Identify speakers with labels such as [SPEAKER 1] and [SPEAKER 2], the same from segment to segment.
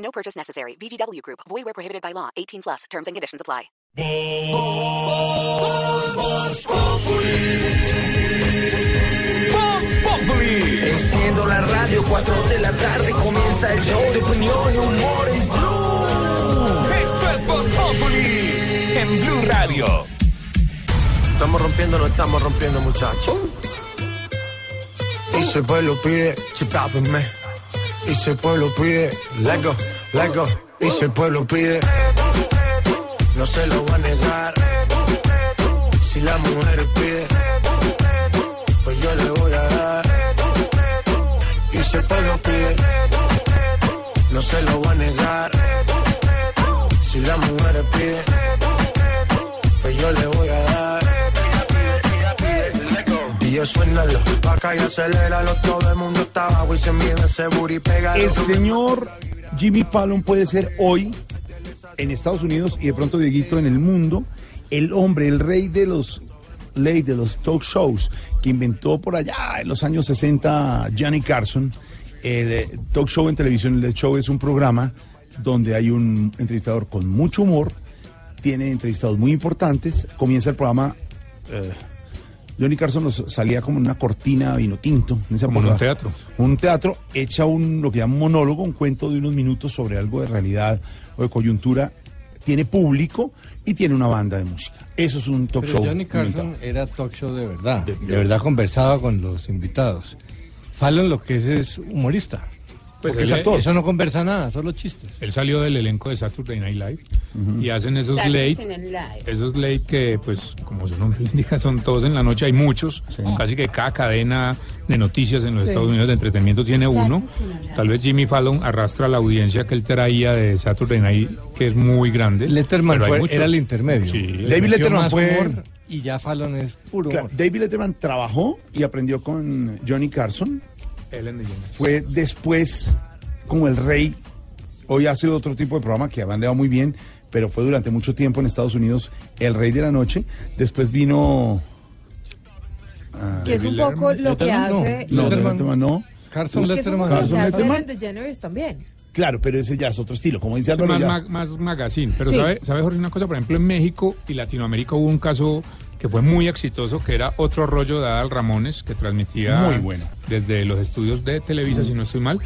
[SPEAKER 1] No purchase necessary. VGW Group. Void where prohibited by law. 18 plus. Terms and conditions apply.
[SPEAKER 2] Enciendo la radio, 4 de la tarde comienza el show de opinión y humor en Blue.
[SPEAKER 3] Esto es Voz Populi en Blue Radio.
[SPEAKER 4] Estamos rompiendo, no estamos rompiendo, muchachos. Y si el pueblo pide, chipápenme. Y si el pueblo pide, let go, let go. Y si el pueblo pide, no se lo va a negar. Si la mujer pide, pues yo le voy a dar. Y si el pueblo pide, no se lo va a negar. Si la mujer pide, pues yo le voy a dar. Suénalo, acá y aceléralo, todo el mundo está abajo y se mide ese booty, pégalo.
[SPEAKER 5] El señor Jimmy Fallon puede ser hoy en Estados Unidos y de pronto Dieguito en el mundo el hombre, el rey de los ley de los talk shows que inventó por allá en los años 60 Johnny Carson. El eh, talk show en televisión, el show es un programa donde hay un entrevistador con mucho humor, tiene entrevistados muy importantes, comienza el programa eh, Johnny Carson nos salía como en una cortina vino tinto. En esa
[SPEAKER 6] Como en un teatro.
[SPEAKER 5] Un teatro, echa un, lo que llama un monólogo, un cuento de unos minutos sobre algo de realidad o de coyuntura. Tiene público y tiene una banda de música. Eso es un talk
[SPEAKER 7] Pero
[SPEAKER 5] show.
[SPEAKER 7] Johnny Carson
[SPEAKER 5] inventado.
[SPEAKER 7] era talk show de verdad.
[SPEAKER 5] De-
[SPEAKER 7] De,
[SPEAKER 5] de
[SPEAKER 7] verdad conversaba con los invitados. Fallon lo que es es humorista.
[SPEAKER 6] Pues
[SPEAKER 7] Porque
[SPEAKER 6] él-
[SPEAKER 7] eso, eso no conversa nada, solo chistes.
[SPEAKER 6] Él salió del elenco de Saturday Night Live y hacen esos late, esos late que, pues, como su nombre indica, son todos en la noche. Hay muchos, casi que cada cadena de noticias en los Estados Unidos de entretenimiento tiene uno. Tal vez Jimmy Fallon arrastra la audiencia que él traía de Saturday Night, que es muy grande.
[SPEAKER 7] Letterman fue- era el intermedio.
[SPEAKER 6] Sí.
[SPEAKER 5] David Letterman fue-
[SPEAKER 7] humor y ya Fallon es puro
[SPEAKER 5] Claro,
[SPEAKER 7] humor.
[SPEAKER 5] David Letterman trabajó y aprendió con Johnny Carson.
[SPEAKER 6] Ellen DeGeneres.
[SPEAKER 5] Fue después como el rey. Hoy hace otro tipo de programa que le va muy bien, pero fue durante mucho tiempo en Estados Unidos el rey de la noche. Después vino. ah,
[SPEAKER 8] Que es un poco lo que
[SPEAKER 7] no.
[SPEAKER 8] hace.
[SPEAKER 5] no,
[SPEAKER 7] Letterman.
[SPEAKER 5] Letterman no.
[SPEAKER 7] Carson Letterman.
[SPEAKER 5] Carson Letterman.
[SPEAKER 8] DeGeneres también.
[SPEAKER 5] Claro, pero ese ya es otro estilo. Como dice Álvaro,
[SPEAKER 6] más,
[SPEAKER 5] ya-
[SPEAKER 6] más magazine. Pero
[SPEAKER 8] Sí.
[SPEAKER 6] ¿sabe, ¿sabe, Jorge, una cosa? Por ejemplo, en México y Latinoamérica hubo un caso que fue muy exitoso, que era otro rollo de Adal Ramones, que transmitía
[SPEAKER 5] Muy bueno.
[SPEAKER 6] desde los estudios de Televisa, si no estoy mal.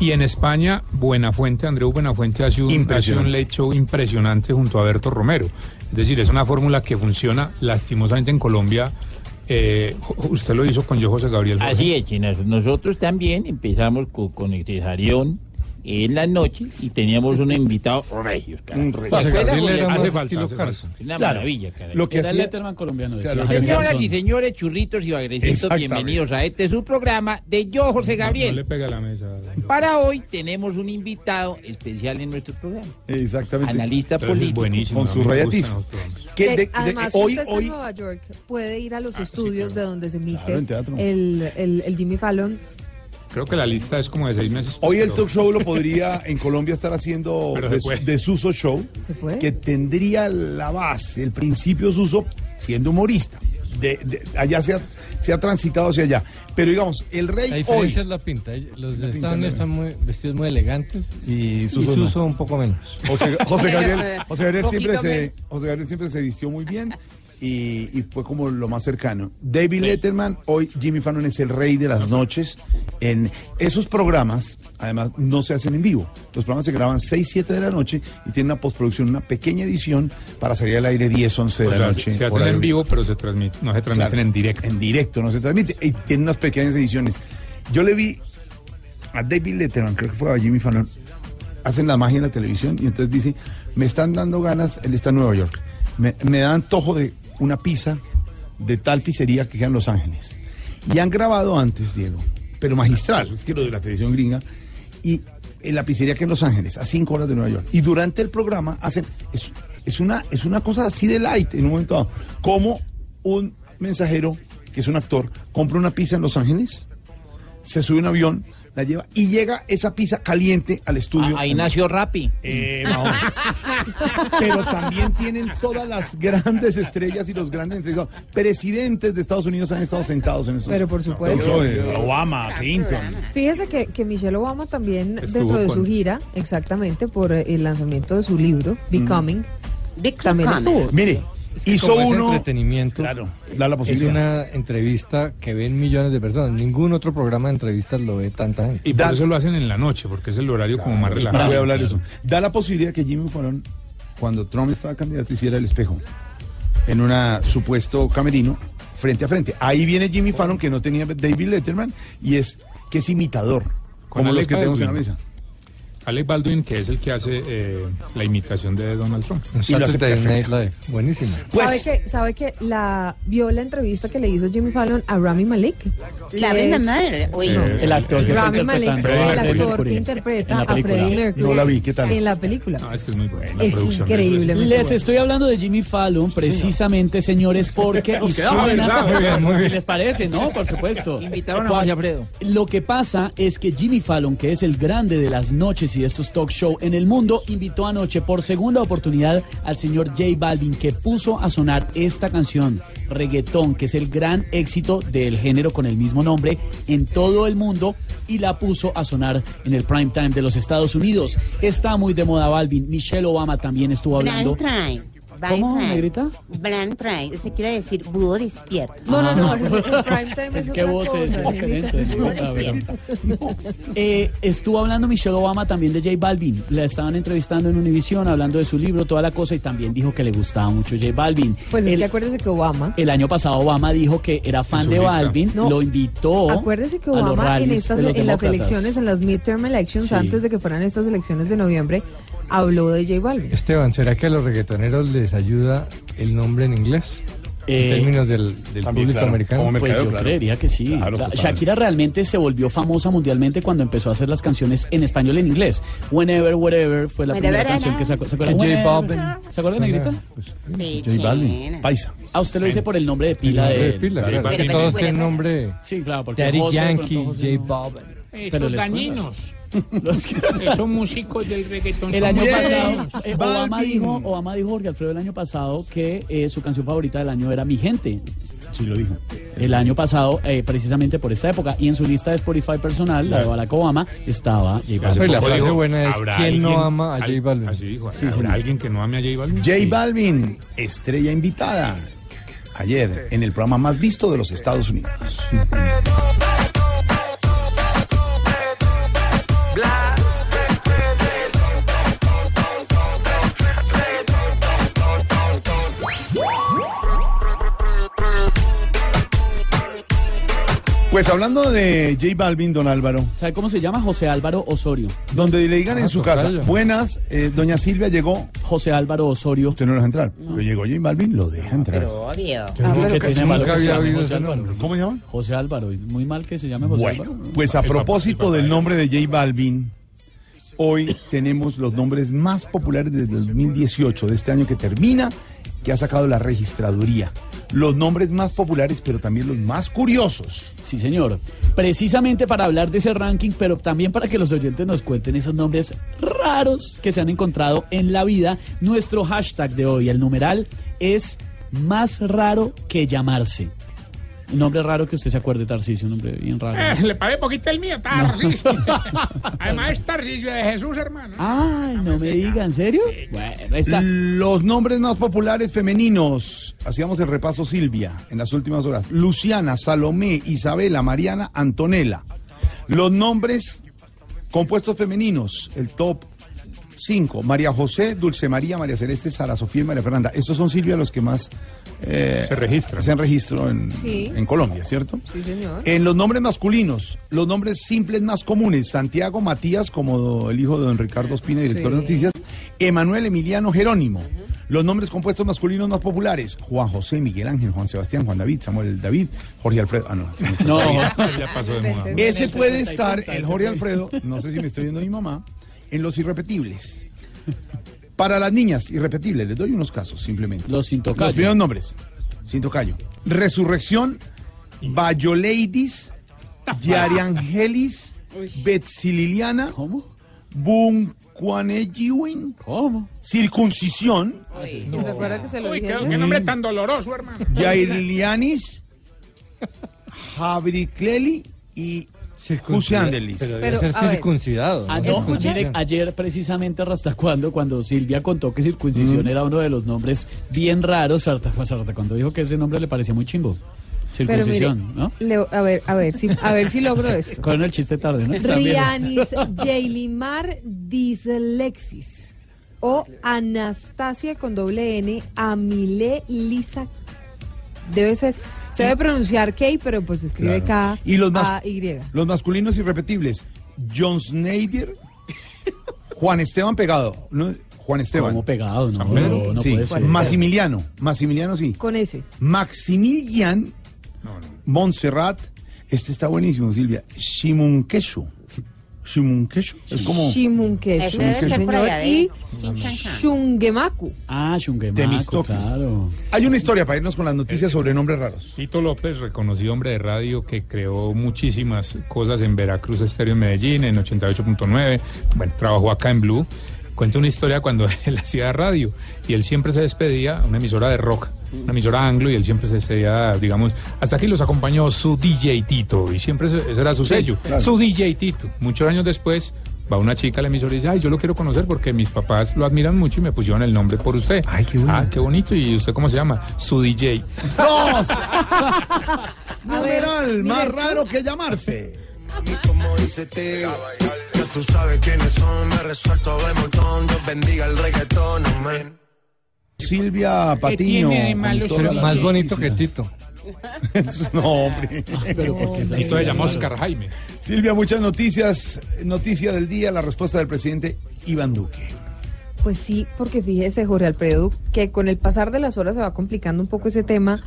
[SPEAKER 6] Y en España, Buenafuente, Andreu Buenafuente hace un, hace un late show impresionante junto a Berto Romero. Es decir, es una fórmula que funciona lastimosamente en Colombia. Eh, usted lo hizo con yo, José Gabriel. Jorge.
[SPEAKER 9] Así es, Chinazo. Nosotros también empezamos con, con el Cesarión en la noche y teníamos un invitado regio.
[SPEAKER 5] Un rey.
[SPEAKER 9] ¿Se
[SPEAKER 7] José
[SPEAKER 9] acuerda,
[SPEAKER 7] Gabriel más
[SPEAKER 6] Hace falta, hace falta.
[SPEAKER 9] Una
[SPEAKER 5] Claro,
[SPEAKER 9] maravilla, cara.
[SPEAKER 5] Lo que
[SPEAKER 10] Era
[SPEAKER 5] hacía-
[SPEAKER 10] Letterman colombiano.
[SPEAKER 5] Claro,
[SPEAKER 9] Señoras y señores, churritos y bagrecitos, bienvenidos a este su programa de Yo, José
[SPEAKER 6] No le
[SPEAKER 9] Gabriel.
[SPEAKER 6] pega la mesa.
[SPEAKER 9] Para hoy tenemos un invitado especial en nuestro programa.
[SPEAKER 5] Exactamente.
[SPEAKER 9] Analista
[SPEAKER 6] Pero eso es
[SPEAKER 9] político.
[SPEAKER 6] buenísimo.
[SPEAKER 5] Con
[SPEAKER 6] a
[SPEAKER 5] su
[SPEAKER 6] mí me
[SPEAKER 5] rayatiz.
[SPEAKER 6] gustan los programas.
[SPEAKER 5] Que de- de-
[SPEAKER 8] además,
[SPEAKER 5] hoy,
[SPEAKER 8] usted está
[SPEAKER 5] hoy,
[SPEAKER 8] en Nueva York, puede ir a los
[SPEAKER 6] sí,
[SPEAKER 8] estudios
[SPEAKER 6] claro.
[SPEAKER 8] de donde se emite el, el, el Jimmy Fallon.
[SPEAKER 6] Creo que la lista es como de seis meses.
[SPEAKER 5] hoy el
[SPEAKER 6] pero-
[SPEAKER 5] talk show lo podría en Colombia estar haciendo de, Suso Show.
[SPEAKER 8] ¿Se puede?
[SPEAKER 5] que tendría la base, el principio Suso, siendo humorista. De, de- allá se ha, se ha transitado hacia allá. Pero digamos, el
[SPEAKER 7] La
[SPEAKER 5] rey hoy
[SPEAKER 7] diferencia es la pinta. Los de
[SPEAKER 5] pinta
[SPEAKER 7] Estados Unidos están muy, vestidos muy elegantes
[SPEAKER 5] y
[SPEAKER 7] y
[SPEAKER 5] Suso, no.
[SPEAKER 7] un poco menos.
[SPEAKER 5] José, José Gabriel, José Gabriel siempre se,
[SPEAKER 8] menos.
[SPEAKER 5] José Gabriel siempre se vistió muy bien y, y fue como lo más cercano. David Letterman, hoy Jimmy Fallon es el rey de las noches. En esos programas, además, no se hacen en vivo. Los programas se graban 6, 7 de la noche y tienen una postproducción, una pequeña edición para salir al aire 10, 11 de
[SPEAKER 6] O
[SPEAKER 5] la
[SPEAKER 6] sea,
[SPEAKER 5] noche.
[SPEAKER 6] se hacen en vivo, pero se transmite, no se transmiten
[SPEAKER 5] Claro,
[SPEAKER 6] en directo.
[SPEAKER 5] En directo, no se transmite. Y tiene unas pequeñas ediciones. Yo le vi a David Letterman, creo que fue a Jimmy Fallon, hacen la magia en la televisión y entonces dice, me están dando ganas, él está en Nueva York, me, me da antojo de una pizza de tal pizzería que queda en Los Ángeles. Y han grabado antes, Diego, pero magistral, es que lo de la televisión gringa, y en la pizzería que en Los Ángeles, a cinco horas de Nueva York. Y durante el programa hacen, es, es una, es una cosa así de light en un momento dado. Como un mensajero, que es un actor, compra una pizza en Los Ángeles, se sube un avión, la lleva y llega esa pizza caliente al estudio.
[SPEAKER 9] Ahí nació Rappi.
[SPEAKER 5] Eh, no. Pero también tienen todas las grandes estrellas y los grandes entrevistados. Presidentes de Estados Unidos han estado sentados en estos.
[SPEAKER 8] Pero por supuesto.
[SPEAKER 5] Eso, Obama, Clinton.
[SPEAKER 8] Fíjese que, que Michelle Obama también,
[SPEAKER 5] Estuvo
[SPEAKER 8] dentro de
[SPEAKER 5] con-
[SPEAKER 8] su gira, exactamente por el lanzamiento de su libro, Becoming, también estuvo.
[SPEAKER 5] Mire, hizo
[SPEAKER 7] Como es
[SPEAKER 5] uno.
[SPEAKER 7] entretenimiento.
[SPEAKER 5] Claro, da la
[SPEAKER 7] Es
[SPEAKER 5] posibilidad.
[SPEAKER 7] una entrevista que ven millones de personas. Ningún otro programa de entrevistas lo ve tanta gente.
[SPEAKER 6] Y por eso lo hacen en la noche, porque es el horario como más relajado.
[SPEAKER 5] Voy a hablar de
[SPEAKER 6] Claro.
[SPEAKER 5] eso. Da la posibilidad que Jimmy Fallon, cuando Trump estaba candidato, hiciera el espejo en un supuesto camerino frente a frente. Ahí viene Jimmy Fallon, que no tenía David Letterman, y es que es imitador, como los que tenemos en la mesa.
[SPEAKER 6] Alec Baldwin, que es el que hace eh, la imitación de Donald Trump.
[SPEAKER 5] Y lo hace perfecto.
[SPEAKER 7] Buenísimo.
[SPEAKER 5] Pues-
[SPEAKER 8] ¿Sabe que, sabe que la vio la entrevista que le hizo Jimmy Fallon a Rami Malek?
[SPEAKER 10] La misma
[SPEAKER 8] es-
[SPEAKER 10] madre. Uy,
[SPEAKER 8] No.
[SPEAKER 9] El actor que
[SPEAKER 8] Rami Malek, el actor que
[SPEAKER 9] en
[SPEAKER 8] interpreta
[SPEAKER 9] la
[SPEAKER 8] a
[SPEAKER 9] película.
[SPEAKER 8] Freddie Mercury
[SPEAKER 5] No la vi, ¿qué tal?
[SPEAKER 8] en la película.
[SPEAKER 6] No, es que es muy buena. la
[SPEAKER 8] Es
[SPEAKER 6] producción de-
[SPEAKER 8] increíblemente
[SPEAKER 11] Les estoy hablando de Jimmy Fallon precisamente, señores, porque
[SPEAKER 6] Nos
[SPEAKER 11] y suena-
[SPEAKER 6] muy bien, muy
[SPEAKER 11] si
[SPEAKER 6] bien.
[SPEAKER 11] les parece, ¿no? Por supuesto.
[SPEAKER 9] Invitaron a Alfredo.
[SPEAKER 11] Lo que pasa es que Jimmy Fallon, que es el grande de las noches y de estos talk show en el mundo, invitó anoche por segunda oportunidad al señor J Balvin, que puso a sonar esta canción, reggaetón, que es el gran éxito del género con el mismo nombre en todo el mundo, y la puso a sonar en el prime time de los Estados Unidos. Está muy de moda Balvin. Michelle Obama también estuvo hablando. ¿Cómo, negrita?
[SPEAKER 10] Blind Pride. Eso quiere decir búho despierto.
[SPEAKER 8] No, no, no,
[SPEAKER 11] Ah.
[SPEAKER 8] prime time es
[SPEAKER 11] Es que
[SPEAKER 8] otra
[SPEAKER 11] vos es diferente. Eh, estuvo hablando Michelle Obama también de J Balvin. La estaban entrevistando en Univision, hablando de su libro, toda la cosa, y también dijo que le gustaba mucho J Balvin.
[SPEAKER 8] Pues es
[SPEAKER 11] el,
[SPEAKER 8] que acuérdese que Obama,
[SPEAKER 11] el año pasado Obama dijo que era fan de. Balvin,
[SPEAKER 8] No.
[SPEAKER 11] lo invitó.
[SPEAKER 8] acuérdese que Obama en, estas, en las elecciones, en las midterm elections,
[SPEAKER 11] Sí.
[SPEAKER 8] antes de que fueran estas elecciones de noviembre, habló de J Balvin.
[SPEAKER 7] Esteban, ¿será que a los reggaetoneros les ayuda el nombre en inglés?
[SPEAKER 11] Eh,
[SPEAKER 7] en términos del, del
[SPEAKER 5] también,
[SPEAKER 7] público
[SPEAKER 5] claro.
[SPEAKER 7] americano.
[SPEAKER 5] Como
[SPEAKER 11] Pues yo
[SPEAKER 5] claro.
[SPEAKER 11] creería que sí.
[SPEAKER 5] Claro.
[SPEAKER 11] Shakira realmente se volvió famosa mundialmente cuando empezó a hacer las canciones en español y en inglés. Whenever, Whatever fue la
[SPEAKER 10] Whenever,
[SPEAKER 11] primera canción que sacó. ¿Se acuerdan?
[SPEAKER 7] J. Balvin
[SPEAKER 11] ¿Se acuerdan, Negrita?
[SPEAKER 7] pues,
[SPEAKER 10] Sí,
[SPEAKER 5] J Balvin, paisa.
[SPEAKER 11] A usted lo dice por el nombre de
[SPEAKER 7] el
[SPEAKER 11] pila
[SPEAKER 7] nombre
[SPEAKER 11] de...
[SPEAKER 7] de pila,
[SPEAKER 6] J. Balvin.
[SPEAKER 10] Pero
[SPEAKER 7] Todos
[SPEAKER 10] pues,
[SPEAKER 7] tienen nombre.
[SPEAKER 11] Sí, claro, porque
[SPEAKER 7] Daddy Yankee,
[SPEAKER 11] José
[SPEAKER 7] J. Balvin.
[SPEAKER 11] Pero
[SPEAKER 9] Esos dañinos.
[SPEAKER 11] Los que-
[SPEAKER 9] Esos músicos del reggaetón
[SPEAKER 11] El
[SPEAKER 9] son
[SPEAKER 11] año pasado, eh, Obama, dijo, Obama dijo, Jorge Alfredo, el año pasado que eh, su canción favorita del año era Mi Gente.
[SPEAKER 5] Sí, lo dijo.
[SPEAKER 11] El año pasado, eh, precisamente por esta época, y en su lista de Spotify personal, la de Barack Obama, estaba J Balvin.
[SPEAKER 7] Pues la frase
[SPEAKER 6] dijo,
[SPEAKER 7] buena es,
[SPEAKER 6] ¿habrá
[SPEAKER 7] ¿quién no ama a J
[SPEAKER 6] al-
[SPEAKER 7] Balvin?
[SPEAKER 6] Así dijo,
[SPEAKER 11] Sí,
[SPEAKER 6] ¿habrá
[SPEAKER 11] señor.
[SPEAKER 6] alguien que no ame a J Balvin?
[SPEAKER 5] J
[SPEAKER 6] Sí.
[SPEAKER 5] Balvin, estrella invitada, ayer en el programa más visto de los Estados Unidos. Pues hablando de J Balvin, don Álvaro,
[SPEAKER 11] ¿Sabe cómo se llama? José Álvaro Osorio.
[SPEAKER 5] donde le digan
[SPEAKER 7] Ah,
[SPEAKER 5] en su casa, buenas, eh, doña Silvia llegó,
[SPEAKER 11] José Álvaro Osorio.
[SPEAKER 5] usted no lo deja entrar, pero llegó J Balvin, lo deja entrar.
[SPEAKER 10] Pero obvio.
[SPEAKER 7] Nombre.
[SPEAKER 5] ¿Cómo se llama?
[SPEAKER 11] José Álvaro, es muy mal que se llame José
[SPEAKER 5] Bueno,
[SPEAKER 11] Álvaro.
[SPEAKER 5] pues a propósito del
[SPEAKER 6] de-
[SPEAKER 5] nombre de J Balvin, hoy tenemos los nombres más populares desde 2018, de este año que termina, que ha sacado la registraduría. Los nombres más populares, pero también los más curiosos.
[SPEAKER 11] Sí, señor. Precisamente para hablar de ese ranking, pero también para que los oyentes nos cuenten esos nombres raros que se han encontrado en la vida, nuestro hashtag de hoy, el numeral, es más raro que llamarse. Un nombre raro que usted se acuerde, Tarcisio, un nombre bien raro.
[SPEAKER 9] Eh, le paré poquito el mío, Tarcisio. Además es Tarcisio de Jesús, hermano.
[SPEAKER 11] Ay, no me diga, ¿en serio? Bueno, ahí está.
[SPEAKER 5] Los nombres más populares femeninos. Hacíamos el repaso Silvia en las últimas horas. Luciana, Salomé, Isabela, Mariana, Antonella. Los nombres compuestos femeninos. El top 5. María José, Dulce María, María Celeste, Sara Sofía y María Fernanda. Estos son, Silvia, los que más eh,
[SPEAKER 6] Se registran.
[SPEAKER 5] Se han registro en,
[SPEAKER 8] Sí.
[SPEAKER 5] en Colombia, ¿cierto?
[SPEAKER 8] Sí, señor.
[SPEAKER 5] En los nombres masculinos, los nombres simples más comunes, Santiago Matías, como el hijo de don Ricardo Espina, director de noticias, Emanuel Emiliano Jerónimo. Los nombres compuestos masculinos más populares: Juan José, Miguel Ángel, Juan Sebastián, Juan David, Samuel David, Jorge Alfredo. Ah, no, se me está
[SPEAKER 11] No.
[SPEAKER 6] Ya pasó de moda.
[SPEAKER 5] Ese puede
[SPEAKER 11] 60 y
[SPEAKER 5] estar, el Jorge. Alfredo, no sé si me estoy viendo mi mamá, en los irrepetibles. Para las niñas, irrepetibles, les doy unos casos simplemente.
[SPEAKER 11] Los sin tocayo.
[SPEAKER 5] Los primeros nombres, sin tocayo. Resurrección, Ladies, Yari Angelis, Betsy Liliana,
[SPEAKER 11] ¿Cómo?
[SPEAKER 5] Bunquanejiwin,
[SPEAKER 11] ¿Cómo?
[SPEAKER 5] Circuncisión,
[SPEAKER 8] ¿Y se acuerda que se lo
[SPEAKER 6] Uy,
[SPEAKER 8] dije?
[SPEAKER 6] qué,
[SPEAKER 8] yo?
[SPEAKER 6] qué nombre tan doloroso, hermano.
[SPEAKER 5] Yairilianis, Jabricleli y Jusiandelis.
[SPEAKER 7] Pero debe
[SPEAKER 8] Pero,
[SPEAKER 7] ser
[SPEAKER 8] a
[SPEAKER 7] circuncidado.
[SPEAKER 11] Ah, ayer precisamente hasta cuando cuando Silvia contó que circuncisión era uno de los nombres bien raros, hasta, pues, hasta cuando dijo que ese nombre le parecía muy chimbo.
[SPEAKER 8] Pero mire,
[SPEAKER 11] Circuncisión, ¿no?
[SPEAKER 8] A ver, a ver, si, a ver si logro esto.
[SPEAKER 11] Con el chiste tarde, ¿no?
[SPEAKER 8] Rianis Jailimar Dislexis o Anastasia con doble N Amile Lisa. Debe ser, se debe pronunciar K, pero pues escribe
[SPEAKER 5] Claro.
[SPEAKER 8] K
[SPEAKER 5] Y los más-
[SPEAKER 8] Y.
[SPEAKER 5] Los masculinos irrepetibles. John Snyder, Juan Esteban Pegado. ¿no? Juan Esteban.
[SPEAKER 11] Como pegado, ¿no? No, no
[SPEAKER 5] Sí.
[SPEAKER 11] puede ser.
[SPEAKER 5] Maximiliano. Maximiliano sí.
[SPEAKER 8] Con ese.
[SPEAKER 5] Maximilian Montserrat. Este está buenísimo, Silvia. Shimunkeshu. Shimunkeshu. Es como
[SPEAKER 8] Shimunkeshu.
[SPEAKER 10] Debe ser por allá de
[SPEAKER 8] Y
[SPEAKER 10] Chinchancán.
[SPEAKER 8] Shungemaku.
[SPEAKER 11] Ah, Shungemaku,
[SPEAKER 5] Temistocles.
[SPEAKER 11] claro.
[SPEAKER 5] Hay una historia para irnos con las noticias sobre nombres raros.
[SPEAKER 6] Tito López, reconocido hombre de radio que creó muchísimas cosas en Veracruz Estéreo en Medellín, en 88.9. Bueno, trabajó acá en Blue. Cuenta una historia cuando él hacía radio y él siempre se despedía, una emisora de rock, una emisora anglo, y él siempre se despedía, digamos, hasta aquí los acompañó su DJ Tito y siempre ese, era su
[SPEAKER 5] Sí,
[SPEAKER 6] sello,
[SPEAKER 5] claro.
[SPEAKER 6] su DJ Tito. Muchos años después va una chica a la emisora y dice, ay, yo lo quiero conocer porque mis papás lo admiran mucho y me pusieron el nombre por usted.
[SPEAKER 5] Ay, qué bonito.
[SPEAKER 6] Ah, qué bonito. ¿Y usted cómo se llama? Su DJ.
[SPEAKER 8] Ver,
[SPEAKER 5] Numeral más raro que llamarse.
[SPEAKER 4] Como dice Teo, ya tú sabes quiénes son, me resuelto de montón, Dios bendiga el reggaetón, amén.
[SPEAKER 5] Silvia Patiño.
[SPEAKER 7] más bonito que. Tito.
[SPEAKER 5] no, hombre.
[SPEAKER 6] Tito se llama Oscar Jaime.
[SPEAKER 5] Silvia, muchas noticias. Noticia del día, la respuesta del presidente Iván Duque.
[SPEAKER 8] Pues sí, porque fíjese, Jorge Alfredo, que con el pasar de las horas se va complicando un poco ese tema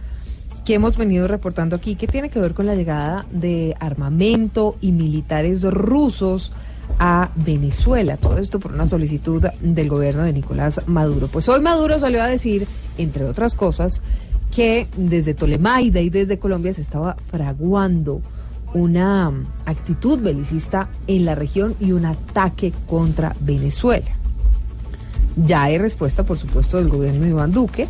[SPEAKER 8] que hemos venido reportando aquí, que tiene que ver con la llegada de armamento y militares rusos a Venezuela. Todo esto por una solicitud del gobierno de Nicolás Maduro. Pues hoy Maduro salió a decir, entre otras cosas, que desde Tolemaida y desde Colombia se estaba fraguando una mm, actitud belicista en la región y un ataque contra Venezuela. Ya hay respuesta, por supuesto, del gobierno de Iván Duque,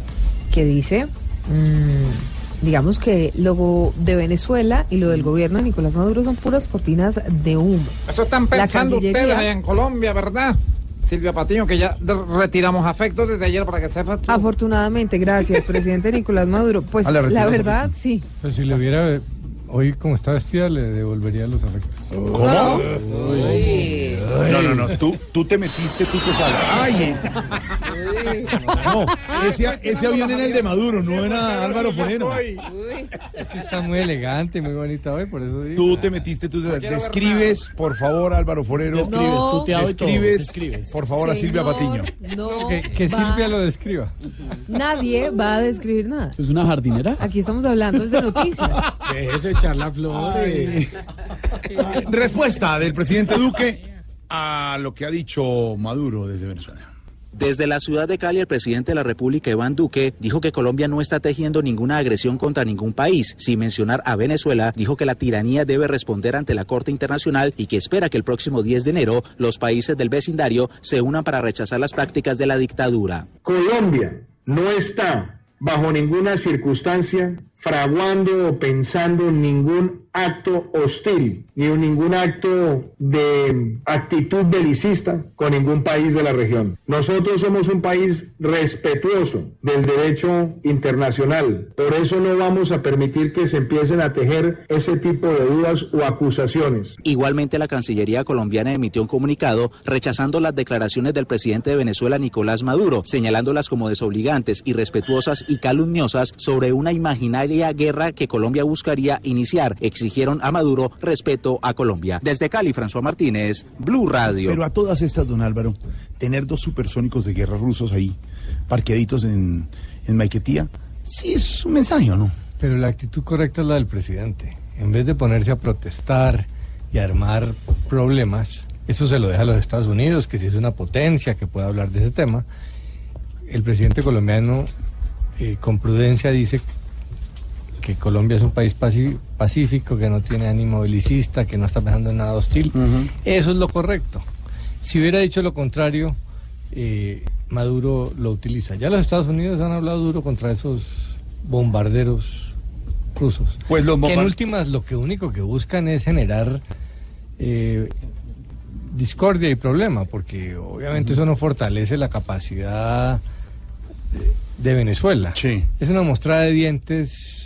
[SPEAKER 8] que dice, mm, digamos que lo de Venezuela y lo del gobierno de Nicolás Maduro son puras cortinas de humo.
[SPEAKER 12] Eso están
[SPEAKER 8] La
[SPEAKER 12] pensando ustedes allá en Colombia, ¿verdad? Silvia Patiño, que ya retiramos afectos desde ayer para que sepas tú.
[SPEAKER 8] Afortunadamente, gracias, presidente Nicolás Maduro. Pues
[SPEAKER 7] Ah,
[SPEAKER 8] la
[SPEAKER 7] un
[SPEAKER 8] verdad, sí.
[SPEAKER 7] Pero si le hubiera, hoy como está vestida, le devolvería los afectos.
[SPEAKER 5] ¿Cómo? No, no, no. Tú, tú te metiste, tú te sales. ¡Ay! No, ese, ese avión era el de Maduro, no era Álvaro Forero.
[SPEAKER 7] Está muy elegante, muy bonita hoy, por eso digo.
[SPEAKER 5] Tú te metiste, tú te. Describes, por favor, Álvaro Forero.
[SPEAKER 11] Describes, y todo,
[SPEAKER 5] Describes, por favor, a Silvia Patiño.
[SPEAKER 8] No,
[SPEAKER 7] Que, Silvia lo describa.
[SPEAKER 8] Nadie va a describir nada.
[SPEAKER 11] ¿Eso es una jardinera?
[SPEAKER 8] Aquí estamos hablando es de noticias.
[SPEAKER 5] Déjese echar las flores. Respuesta del presidente Duque a lo que ha dicho Maduro desde Venezuela.
[SPEAKER 13] Desde la ciudad de Cali, el presidente de la República, Iván Duque, dijo que Colombia no está tejiendo ninguna agresión contra ningún país. Sin mencionar a Venezuela, dijo que la tiranía debe responder ante la Corte Internacional y que espera que el próximo 10 de enero los países del vecindario se unan para rechazar las prácticas de la dictadura.
[SPEAKER 14] Colombia no está bajo ninguna circunstancia fraguando o pensando en ningún acto hostil ni en ningún acto de actitud belicista con ningún país de la región. Nosotros somos un país respetuoso del derecho internacional. Por eso no vamos a permitir que se empiecen a tejer ese tipo de dudas o acusaciones.
[SPEAKER 13] Igualmente, la Cancillería colombiana emitió un comunicado rechazando las declaraciones del presidente de Venezuela, Nicolás Maduro, señalándolas como desobligantes, irrespetuosas y calumniosas sobre una imaginaria guerra que Colombia buscaría iniciar, exigieron a Maduro respeto a Colombia. Desde Cali, François Martínez, Blue Radio.
[SPEAKER 5] Pero a todas estas, don Álvaro, tener dos supersónicos de guerra rusos ahí, parqueaditos en, en Maiquetía, sí es un mensaje, ¿o no?
[SPEAKER 7] Pero la actitud correcta es la del presidente. En vez de ponerse a protestar y armar problemas, eso se lo deja a los Estados Unidos, que si es una potencia que pueda hablar de ese tema. El presidente colombiano, eh, con prudencia, dice que Colombia es un país pacífico, que no tiene ánimo belicista, que no está pensando en nada hostil. Eso es lo correcto. Si hubiera dicho lo contrario, eh, Maduro lo utiliza. Ya los Estados Unidos han hablado duro contra esos bombarderos rusos.
[SPEAKER 5] Pues los
[SPEAKER 7] que en últimas lo que único que buscan es generar eh, discordia y problema, porque obviamente eso no fortalece la capacidad de, de Venezuela. Es una mostrada de dientes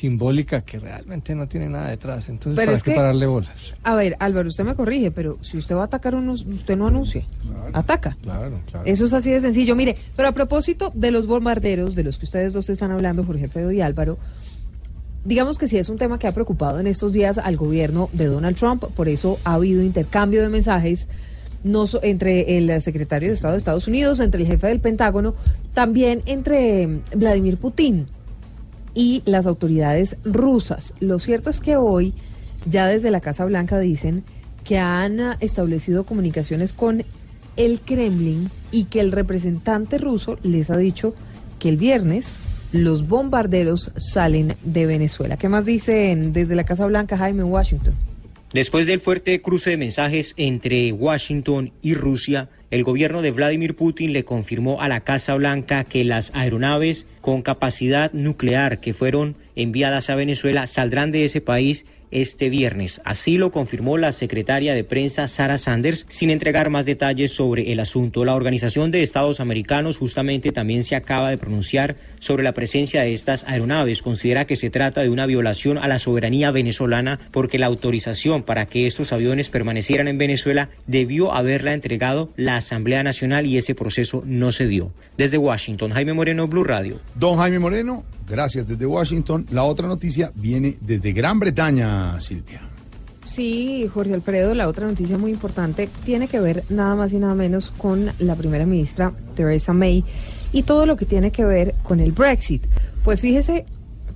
[SPEAKER 7] simbólica que realmente no tiene nada detrás. Entonces,
[SPEAKER 8] Pero
[SPEAKER 7] ¿para
[SPEAKER 8] es
[SPEAKER 7] qué
[SPEAKER 8] que-
[SPEAKER 7] pararle bolas?
[SPEAKER 8] A ver, Álvaro, usted me corrige, pero si usted va a atacar unos, usted no anuncie. Ataca.
[SPEAKER 7] Claro, claro.
[SPEAKER 8] Eso es así de sencillo. Mire, pero a propósito de los bombarderos, de los que ustedes dos están hablando, Jorge Alfredo y Álvaro, digamos que sí es un tema que ha preocupado en estos días al gobierno de Donald Trump, por eso ha habido intercambio de mensajes no so- entre el secretario de Estado de Estados Unidos, entre el jefe del Pentágono, también entre mm, Vladimir Putin y las autoridades rusas. Lo cierto es que hoy, ya desde la Casa Blanca dicen que han ah, establecido comunicaciones con el Kremlin y que el representante ruso les ha dicho que el viernes los bombarderos salen de Venezuela. ¿Qué más dicen desde la Casa Blanca, Jaime, Washington?
[SPEAKER 15] Después del fuerte cruce de mensajes entre Washington y Rusia, el gobierno de Vladimir Putin le confirmó a la Casa Blanca que las aeronaves con capacidad nuclear que fueron enviadas a Venezuela saldrán de ese país este viernes. Así lo confirmó la secretaria de prensa Sarah Sanders sin entregar más detalles sobre el asunto. La Organización de Estados Americanos justamente también se acaba de pronunciar sobre la presencia de estas aeronaves. Considera que se trata de una violación a la soberanía venezolana porque la autorización para que estos aviones permanecieran en Venezuela debió haberla entregado la Asamblea Nacional y ese proceso no se dio. Desde Washington, Jaime Moreno, Blue Radio.
[SPEAKER 5] Don Jaime Moreno, gracias desde Washington. La otra noticia viene desde Gran Bretaña, Silvia.
[SPEAKER 8] Sí, Jorge Alfredo, la otra noticia muy importante tiene que ver nada más y nada menos con la primera ministra Theresa May y todo lo que tiene que ver con el Brexit. Pues fíjese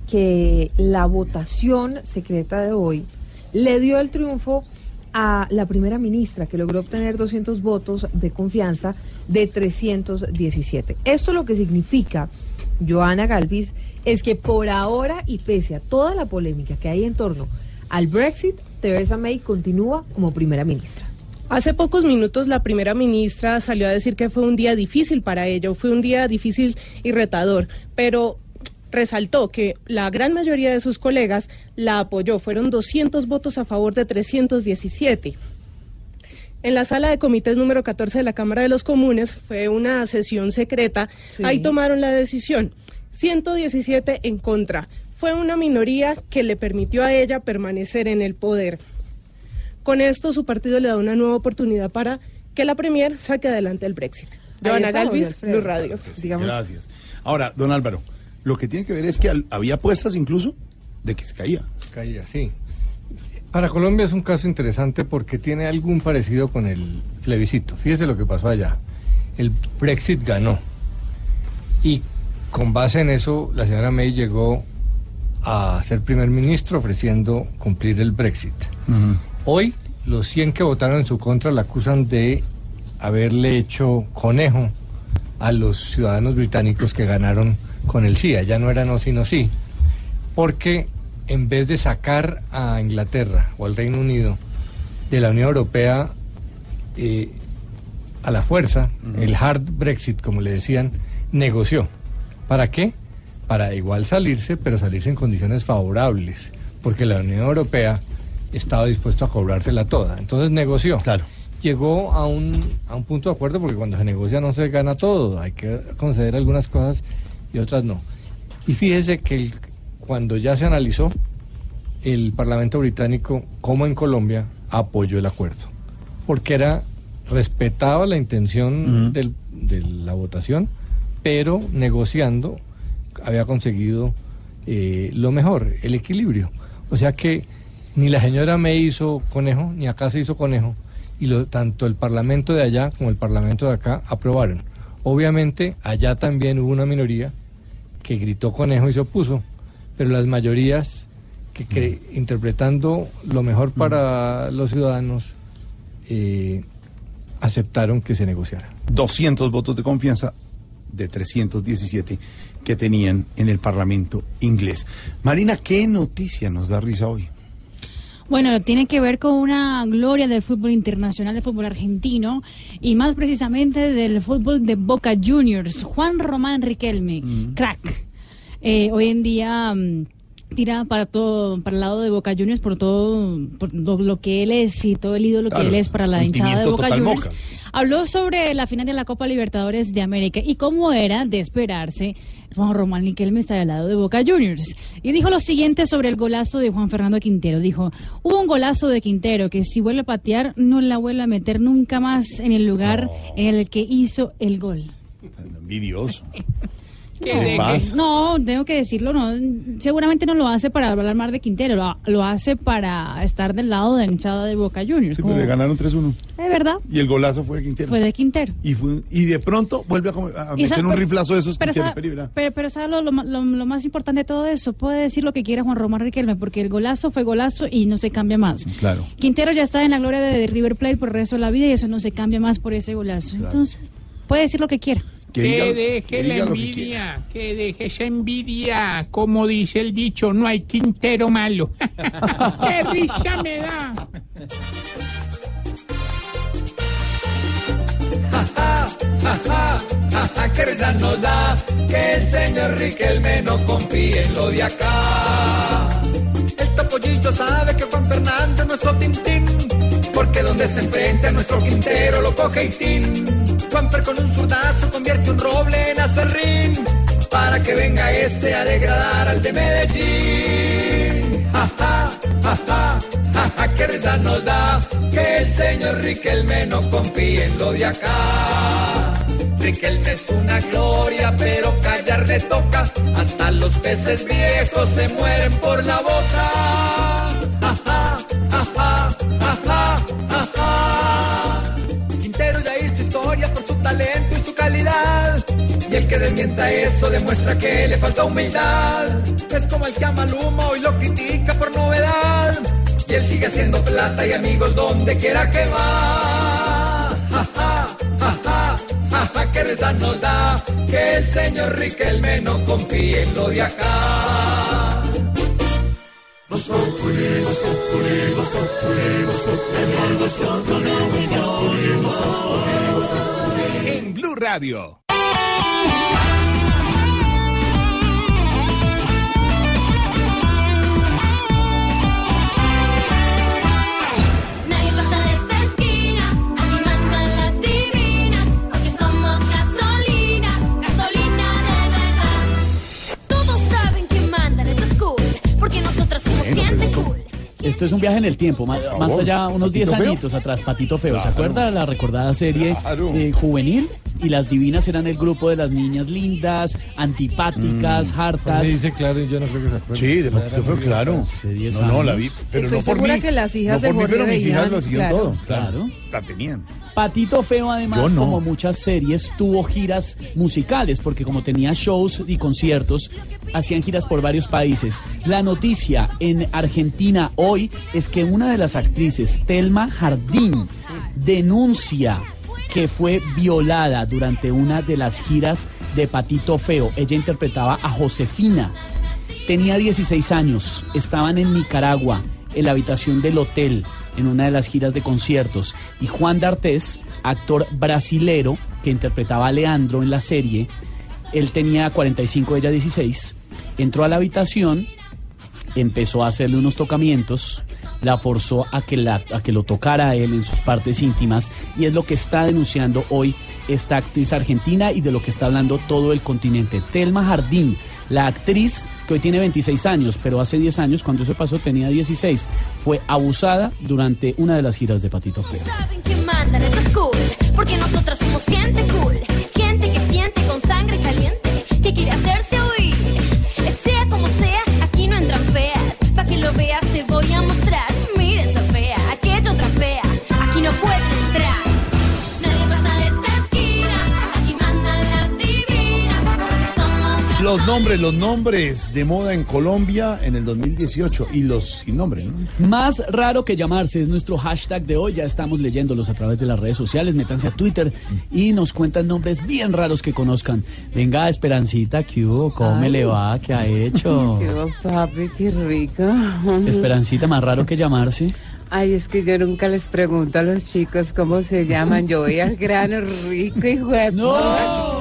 [SPEAKER 8] que la votación secreta de hoy le dio el triunfo a la primera ministra que logró obtener 200 votos de confianza de 317. Esto lo que significa, Joana Galvis, es que por ahora y pese a toda la polémica que hay en torno al Brexit, Theresa May continúa como primera ministra.
[SPEAKER 16] Hace pocos minutos la primera ministra salió a decir que fue un día difícil para ella, fue un día difícil y retador, pero resaltó que la gran mayoría de sus colegas la apoyó, fueron 200 votos a favor de 317. En la sala de comités número 14 de la Cámara de los Comunes fue una sesión secreta,
[SPEAKER 8] Sí.
[SPEAKER 16] ahí tomaron la decisión, 117 en contra. Fue una minoría que le permitió a ella permanecer en el poder. Con esto su partido le da una nueva oportunidad para que la Premier saque adelante el Brexit.
[SPEAKER 8] Jorge
[SPEAKER 16] Galvis. Blue Radio.
[SPEAKER 8] Digamos-
[SPEAKER 5] Gracias. Ahora, don Álvaro, lo que tiene que ver es que al- había apuestas incluso de que se caía.
[SPEAKER 7] Caía, sí. Para Colombia es un caso interesante porque tiene algún parecido con el plebiscito. Fíjese lo que pasó allá. El Brexit ganó. Y con base en eso, la señora May llegó a ser primer ministro ofreciendo cumplir el Brexit. Hoy, los 100 que votaron en su contra la acusan de haberle hecho conejo a los ciudadanos británicos que ganaron con el sí. Ya no era no, sino sí. Porque en vez de sacar a Inglaterra o al Reino Unido de la Unión Europea eh, a la fuerza, el hard Brexit, como le decían, negoció. ¿Para qué? Para igual salirse, pero salirse en condiciones favorables, porque la Unión Europea estaba dispuesto a cobrársela toda. Entonces negoció. Llegó a un, a un punto de acuerdo, porque cuando se negocia no se gana todo, hay que conceder algunas cosas y otras no. Y fíjese que el- cuando ya se analizó, el Parlamento británico, como en Colombia, apoyó el acuerdo, porque era respetaba la intención del- de la votación, pero negociando había conseguido eh, lo mejor, el equilibrio. O sea que Ni la señora May hizo conejo, ni acá se hizo conejo. Y lo, tanto el Parlamento de allá como el Parlamento de acá aprobaron. Obviamente, allá también hubo una minoría que gritó conejo y se opuso. Pero las mayorías que cre- interpretando lo mejor para los ciudadanos eh, aceptaron que se negociara.
[SPEAKER 5] 200 votos de confianza de 317 que tenían en el Parlamento inglés. Marina, ¿qué noticia nos da risa hoy?
[SPEAKER 17] Bueno, tiene que ver con una gloria del fútbol internacional, del fútbol argentino y más precisamente del fútbol de Boca Juniors. Juan Román Riquelme, crack. Eh, hoy en día mm, tira para todo, para el lado de Boca Juniors por todo, por lo, lo que él es y todo el ídolo
[SPEAKER 18] Claro,
[SPEAKER 17] que él es para la hinchada de Boca Juniors.
[SPEAKER 18] Boca.
[SPEAKER 17] Habló sobre la final de la Copa Libertadores de América y cómo era de esperarse. Juan Román Riquelme está del lado de Boca Juniors. Y dijo lo siguiente sobre el golazo de Juan Fernando Quintero. Dijo, hubo un golazo de Quintero que si vuelve a patear no la vuelve a meter nunca más en el lugar en el que hizo el gol.
[SPEAKER 5] Envidioso.
[SPEAKER 17] No,
[SPEAKER 5] ¿Qué le pasa?
[SPEAKER 17] No, tengo que decirlo, no. Seguramente no lo hace para hablar más de Quintero, lo, lo hace para estar del lado de la hinchada de Boca Juniors.
[SPEAKER 5] Sí,
[SPEAKER 17] como-
[SPEAKER 5] pero le ganaron 3-1.
[SPEAKER 17] Es verdad,
[SPEAKER 5] Y el golazo fue de Quintero.
[SPEAKER 17] fue de Quintero.
[SPEAKER 5] Y, fue, y de pronto vuelve a, a meter
[SPEAKER 17] sabe-
[SPEAKER 5] un
[SPEAKER 17] pero-
[SPEAKER 5] riflazo de esos
[SPEAKER 17] pero
[SPEAKER 5] Quintero.
[SPEAKER 17] sabe-
[SPEAKER 5] Pereira.
[SPEAKER 17] Pero, pero ¿sabe lo, lo- lo más importante de todo eso? Puede decir lo que quiera Juan Román Riquelme, porque el golazo fue golazo y no se cambia más.
[SPEAKER 5] Claro.
[SPEAKER 17] Quintero ya está en la gloria de River Plate por el resto de la vida y eso no se cambia más por ese golazo. Entonces, puede decir lo que quiera.
[SPEAKER 6] Que,
[SPEAKER 5] diga-
[SPEAKER 6] deje
[SPEAKER 5] que
[SPEAKER 6] la
[SPEAKER 5] lo que
[SPEAKER 6] envidia, que, deje esa envidia. Como dice el dicho, no hay Quintero malo. ¡Qué risa me da!
[SPEAKER 2] Que risa nos da que el señor Riquelme no confíe en lo de acá. El topollillo sabe que Juan Fernando es nuestro tintín, porque donde se enfrenta a nuestro Quintero lo coge y tin. Con un zurdazo convierte un roble en acerrín, para que venga este a degradar al de Medellín. Jaja, jaja, jaja, que risa nos da que el señor Riquelme no confíe en lo de acá. Riquelme es una gloria, pero callar le toca. Hasta los peces viejos se mueren por la boca. Desmienta eso demuestra que le falta humildad. Es como el que ama Luma hoy lo critica por novedad. Y él sigue haciendo plata y amigos donde quiera que va. Ja, ja, ja, ja, ja, ja, que risa nos da que el señor Riquelme no confíe en lo de acá. Populi, Populi, Populi, Populi, Populi, Populi, Populi, Populi.
[SPEAKER 3] En Blue Radio.
[SPEAKER 11] Esto es un viaje en el tiempo, más,
[SPEAKER 5] favor.
[SPEAKER 11] más allá, unos 10
[SPEAKER 5] ¿Patito Feo?
[SPEAKER 11] añitos atrás, Patito Feo. ¿Se
[SPEAKER 5] Claro.
[SPEAKER 11] acuerda de la recordada serie eh, juvenil? Y las divinas eran el grupo de las niñas lindas, antipáticas, hartas.
[SPEAKER 7] Me dice claro y yo no creo que se acuerde.
[SPEAKER 5] Sí, de Patito Feo, claro. No, no, la vi. Pero
[SPEAKER 8] Estoy
[SPEAKER 5] no por
[SPEAKER 8] segura
[SPEAKER 5] mí.
[SPEAKER 8] que las hijas
[SPEAKER 5] no
[SPEAKER 8] de
[SPEAKER 5] por mí, pero mis hijas lo siguieron
[SPEAKER 8] claro.
[SPEAKER 5] todo. Claro.
[SPEAKER 11] Claro.
[SPEAKER 5] La tenían.
[SPEAKER 11] Patito Feo, además,
[SPEAKER 5] no.
[SPEAKER 11] como muchas series, tuvo giras musicales, porque como tenía shows y conciertos, hacían giras por varios países. La noticia en Argentina hoy es que una de las actrices, Telma Jardín, denuncia que fue violada durante una de las giras de Patito Feo. Ella interpretaba a Josefina. Tenía 16 años, estaban en Nicaragua, en la habitación del hotel, en una de las giras de conciertos. Y Juan D'Artés, actor brasilero que interpretaba a Leandro en la serie, él tenía 45, ella 16, entró a la habitación, empezó a hacerle unos tocamientos, la forzó a que, la, a que lo tocara a él en sus partes íntimas y es lo que está denunciando hoy esta actriz argentina y de lo que está hablando todo el continente. Telma Jardín, la actriz que hoy tiene 26 años, pero hace 10 años, cuando eso pasó, tenía 16, fue abusada durante una de las giras de Patito Feo.
[SPEAKER 18] Saben que mandan esta school, porque nosotras somos gente cool, gente que siente con sangre caliente, que quiere hacerse oír. Sea como sea, aquí no entran feas, pa' que lo veas
[SPEAKER 5] Los nombres, los nombres de moda en Colombia en el 2018 y los sin nombre, ¿no?
[SPEAKER 11] Más raro que llamarse es nuestro hashtag de hoy. Ya estamos leyéndolos a través de las redes sociales. Métanse a Twitter y nos cuentan nombres bien raros que conozcan. Venga, Esperancita, ¿qué hubo? ¿Cómo
[SPEAKER 19] Ay.
[SPEAKER 11] le va? ¿Qué ha hecho?
[SPEAKER 19] Qué va, papi, qué rico.
[SPEAKER 11] Esperancita, más raro que llamarse.
[SPEAKER 19] Ay, es que yo nunca les pregunto a los chicos cómo se llaman. Yo voy al grano rico y
[SPEAKER 11] ¡No!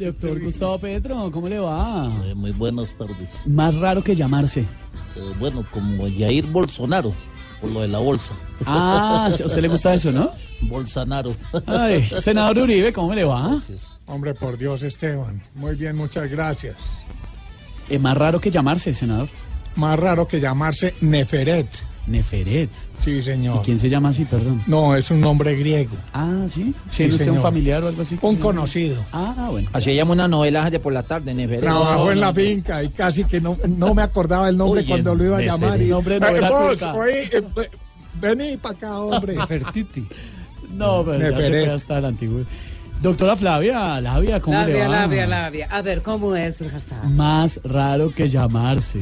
[SPEAKER 11] Doctor Gustavo Petro, ¿cómo le va?
[SPEAKER 9] muy buenas tardes.
[SPEAKER 11] Más raro que llamarse.
[SPEAKER 9] Eh, bueno, como Jair Bolsonaro, por lo de la bolsa.
[SPEAKER 11] Ah, ¿a usted le gusta eso, no?
[SPEAKER 9] Bolsonaro.
[SPEAKER 11] Ay, senador Uribe, ¿cómo le va?
[SPEAKER 20] Hombre, por Dios, Esteban. Muy bien, muchas gracias.
[SPEAKER 11] Es Eh, más raro que llamarse, senador.
[SPEAKER 20] Más raro que llamarse Neferet.
[SPEAKER 11] Neferet.
[SPEAKER 20] Sí, señor.
[SPEAKER 11] ¿Y quién se llama así, perdón?
[SPEAKER 20] No, es un nombre griego.
[SPEAKER 11] Ah, ¿sí?
[SPEAKER 20] Sí,
[SPEAKER 11] ¿Tiene usted un familiar o algo así?
[SPEAKER 20] Un
[SPEAKER 11] se
[SPEAKER 20] conocido.
[SPEAKER 11] Ah, bueno.
[SPEAKER 12] Así se llama una novela de por la tarde, Neferé.
[SPEAKER 20] Trabajó en la finca y casi que no, no me acordaba el nombre
[SPEAKER 12] Oye,
[SPEAKER 20] cuando lo iba a
[SPEAKER 12] Neferet.
[SPEAKER 20] llamar. Y,
[SPEAKER 11] Nombre de
[SPEAKER 20] Eh,
[SPEAKER 11] novela
[SPEAKER 20] vos,
[SPEAKER 11] turca.
[SPEAKER 20] oí, eh, vení para acá, hombre.
[SPEAKER 7] Nefertiti.
[SPEAKER 11] No, pero ya se
[SPEAKER 20] Neferet.
[SPEAKER 11] fue hasta el antiguo. Doctora Flavia, Labia, ¿cómo le va?
[SPEAKER 19] labia, labia. A ver, ¿cómo es, Hassan?
[SPEAKER 11] Más raro que llamarse.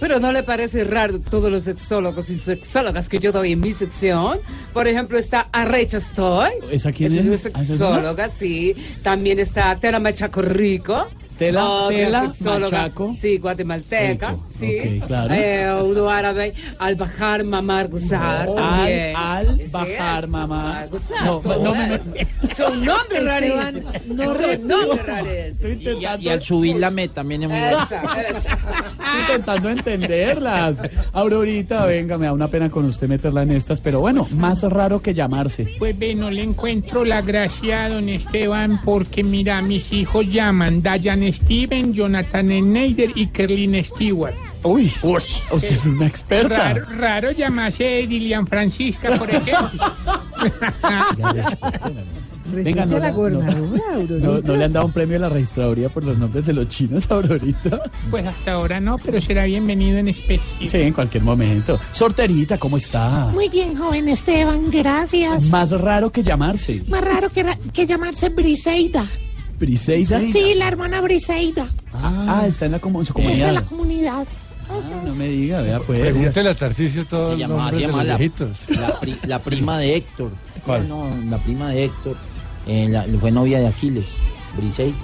[SPEAKER 19] Pero ¿no le parece raro todos los sexólogos y sexólogas que yo doy en mi sección? Por ejemplo, está Arrecha Estoy.
[SPEAKER 11] ¿Esa quién
[SPEAKER 19] Esa
[SPEAKER 11] es?
[SPEAKER 19] una
[SPEAKER 11] ¿Ah, esa es
[SPEAKER 19] sexóloga, sí. También está Tela Machaco Rico.
[SPEAKER 11] Tela-
[SPEAKER 19] otra
[SPEAKER 11] Tela Machaco.
[SPEAKER 19] Sí, guatemalteca.
[SPEAKER 11] Rico,
[SPEAKER 19] Sí.
[SPEAKER 11] claro.
[SPEAKER 19] Eh, uno árabe, Al Bajar Mamar Guzar.
[SPEAKER 11] Al, bajar,
[SPEAKER 19] es,
[SPEAKER 11] mamá.
[SPEAKER 19] Mamar
[SPEAKER 11] No, no
[SPEAKER 19] eso. Son nombres
[SPEAKER 8] Esteban,
[SPEAKER 19] rarísimos.
[SPEAKER 8] no
[SPEAKER 19] Son nombres rarísimos.
[SPEAKER 12] Y, y al subir la meta también es muy
[SPEAKER 19] Esa, esa.
[SPEAKER 11] Estoy intentando entenderlas. Aurorita, venga, me da una pena con usted meterla en estas, pero bueno, más raro que llamarse.
[SPEAKER 6] Pues ve, no le encuentro la gracia a don Esteban porque mira, mis hijos llaman Dayan Steven, Jonathan Schneider y Kerlin Stewart.
[SPEAKER 11] Uy, usted es una experta.
[SPEAKER 6] Raro, raro llamarse Dilian Francisca, por ejemplo.
[SPEAKER 11] Venga, no,
[SPEAKER 8] la
[SPEAKER 11] no, no,
[SPEAKER 8] Aurorita.
[SPEAKER 11] no, no le han dado un premio a la registraduría por los nombres de los chinos, Aurorita.
[SPEAKER 6] Pues hasta ahora no, pero será bienvenido en especie.
[SPEAKER 11] Sí, en cualquier momento. Sorterita, ¿cómo está?
[SPEAKER 21] Muy bien, joven Esteban, gracias.
[SPEAKER 11] Más raro que llamarse.
[SPEAKER 21] Más raro que, ra- que llamarse Briseida.
[SPEAKER 11] ¿Briseida?
[SPEAKER 21] Sí, la hermana Briseida.
[SPEAKER 11] Ah, está en la comu- su
[SPEAKER 21] Es de
[SPEAKER 11] comunidad.
[SPEAKER 21] la comunidad.
[SPEAKER 11] Ah, no me diga, vea pues.
[SPEAKER 7] Pregúntele a Tarcisio todos los nombres de los
[SPEAKER 9] la,
[SPEAKER 7] viejitos.
[SPEAKER 9] la, pri- la prima de Héctor.
[SPEAKER 7] ¿Cuál?
[SPEAKER 9] No, la prima de Héctor. eh, la- fue novia de Aquiles, Briseida.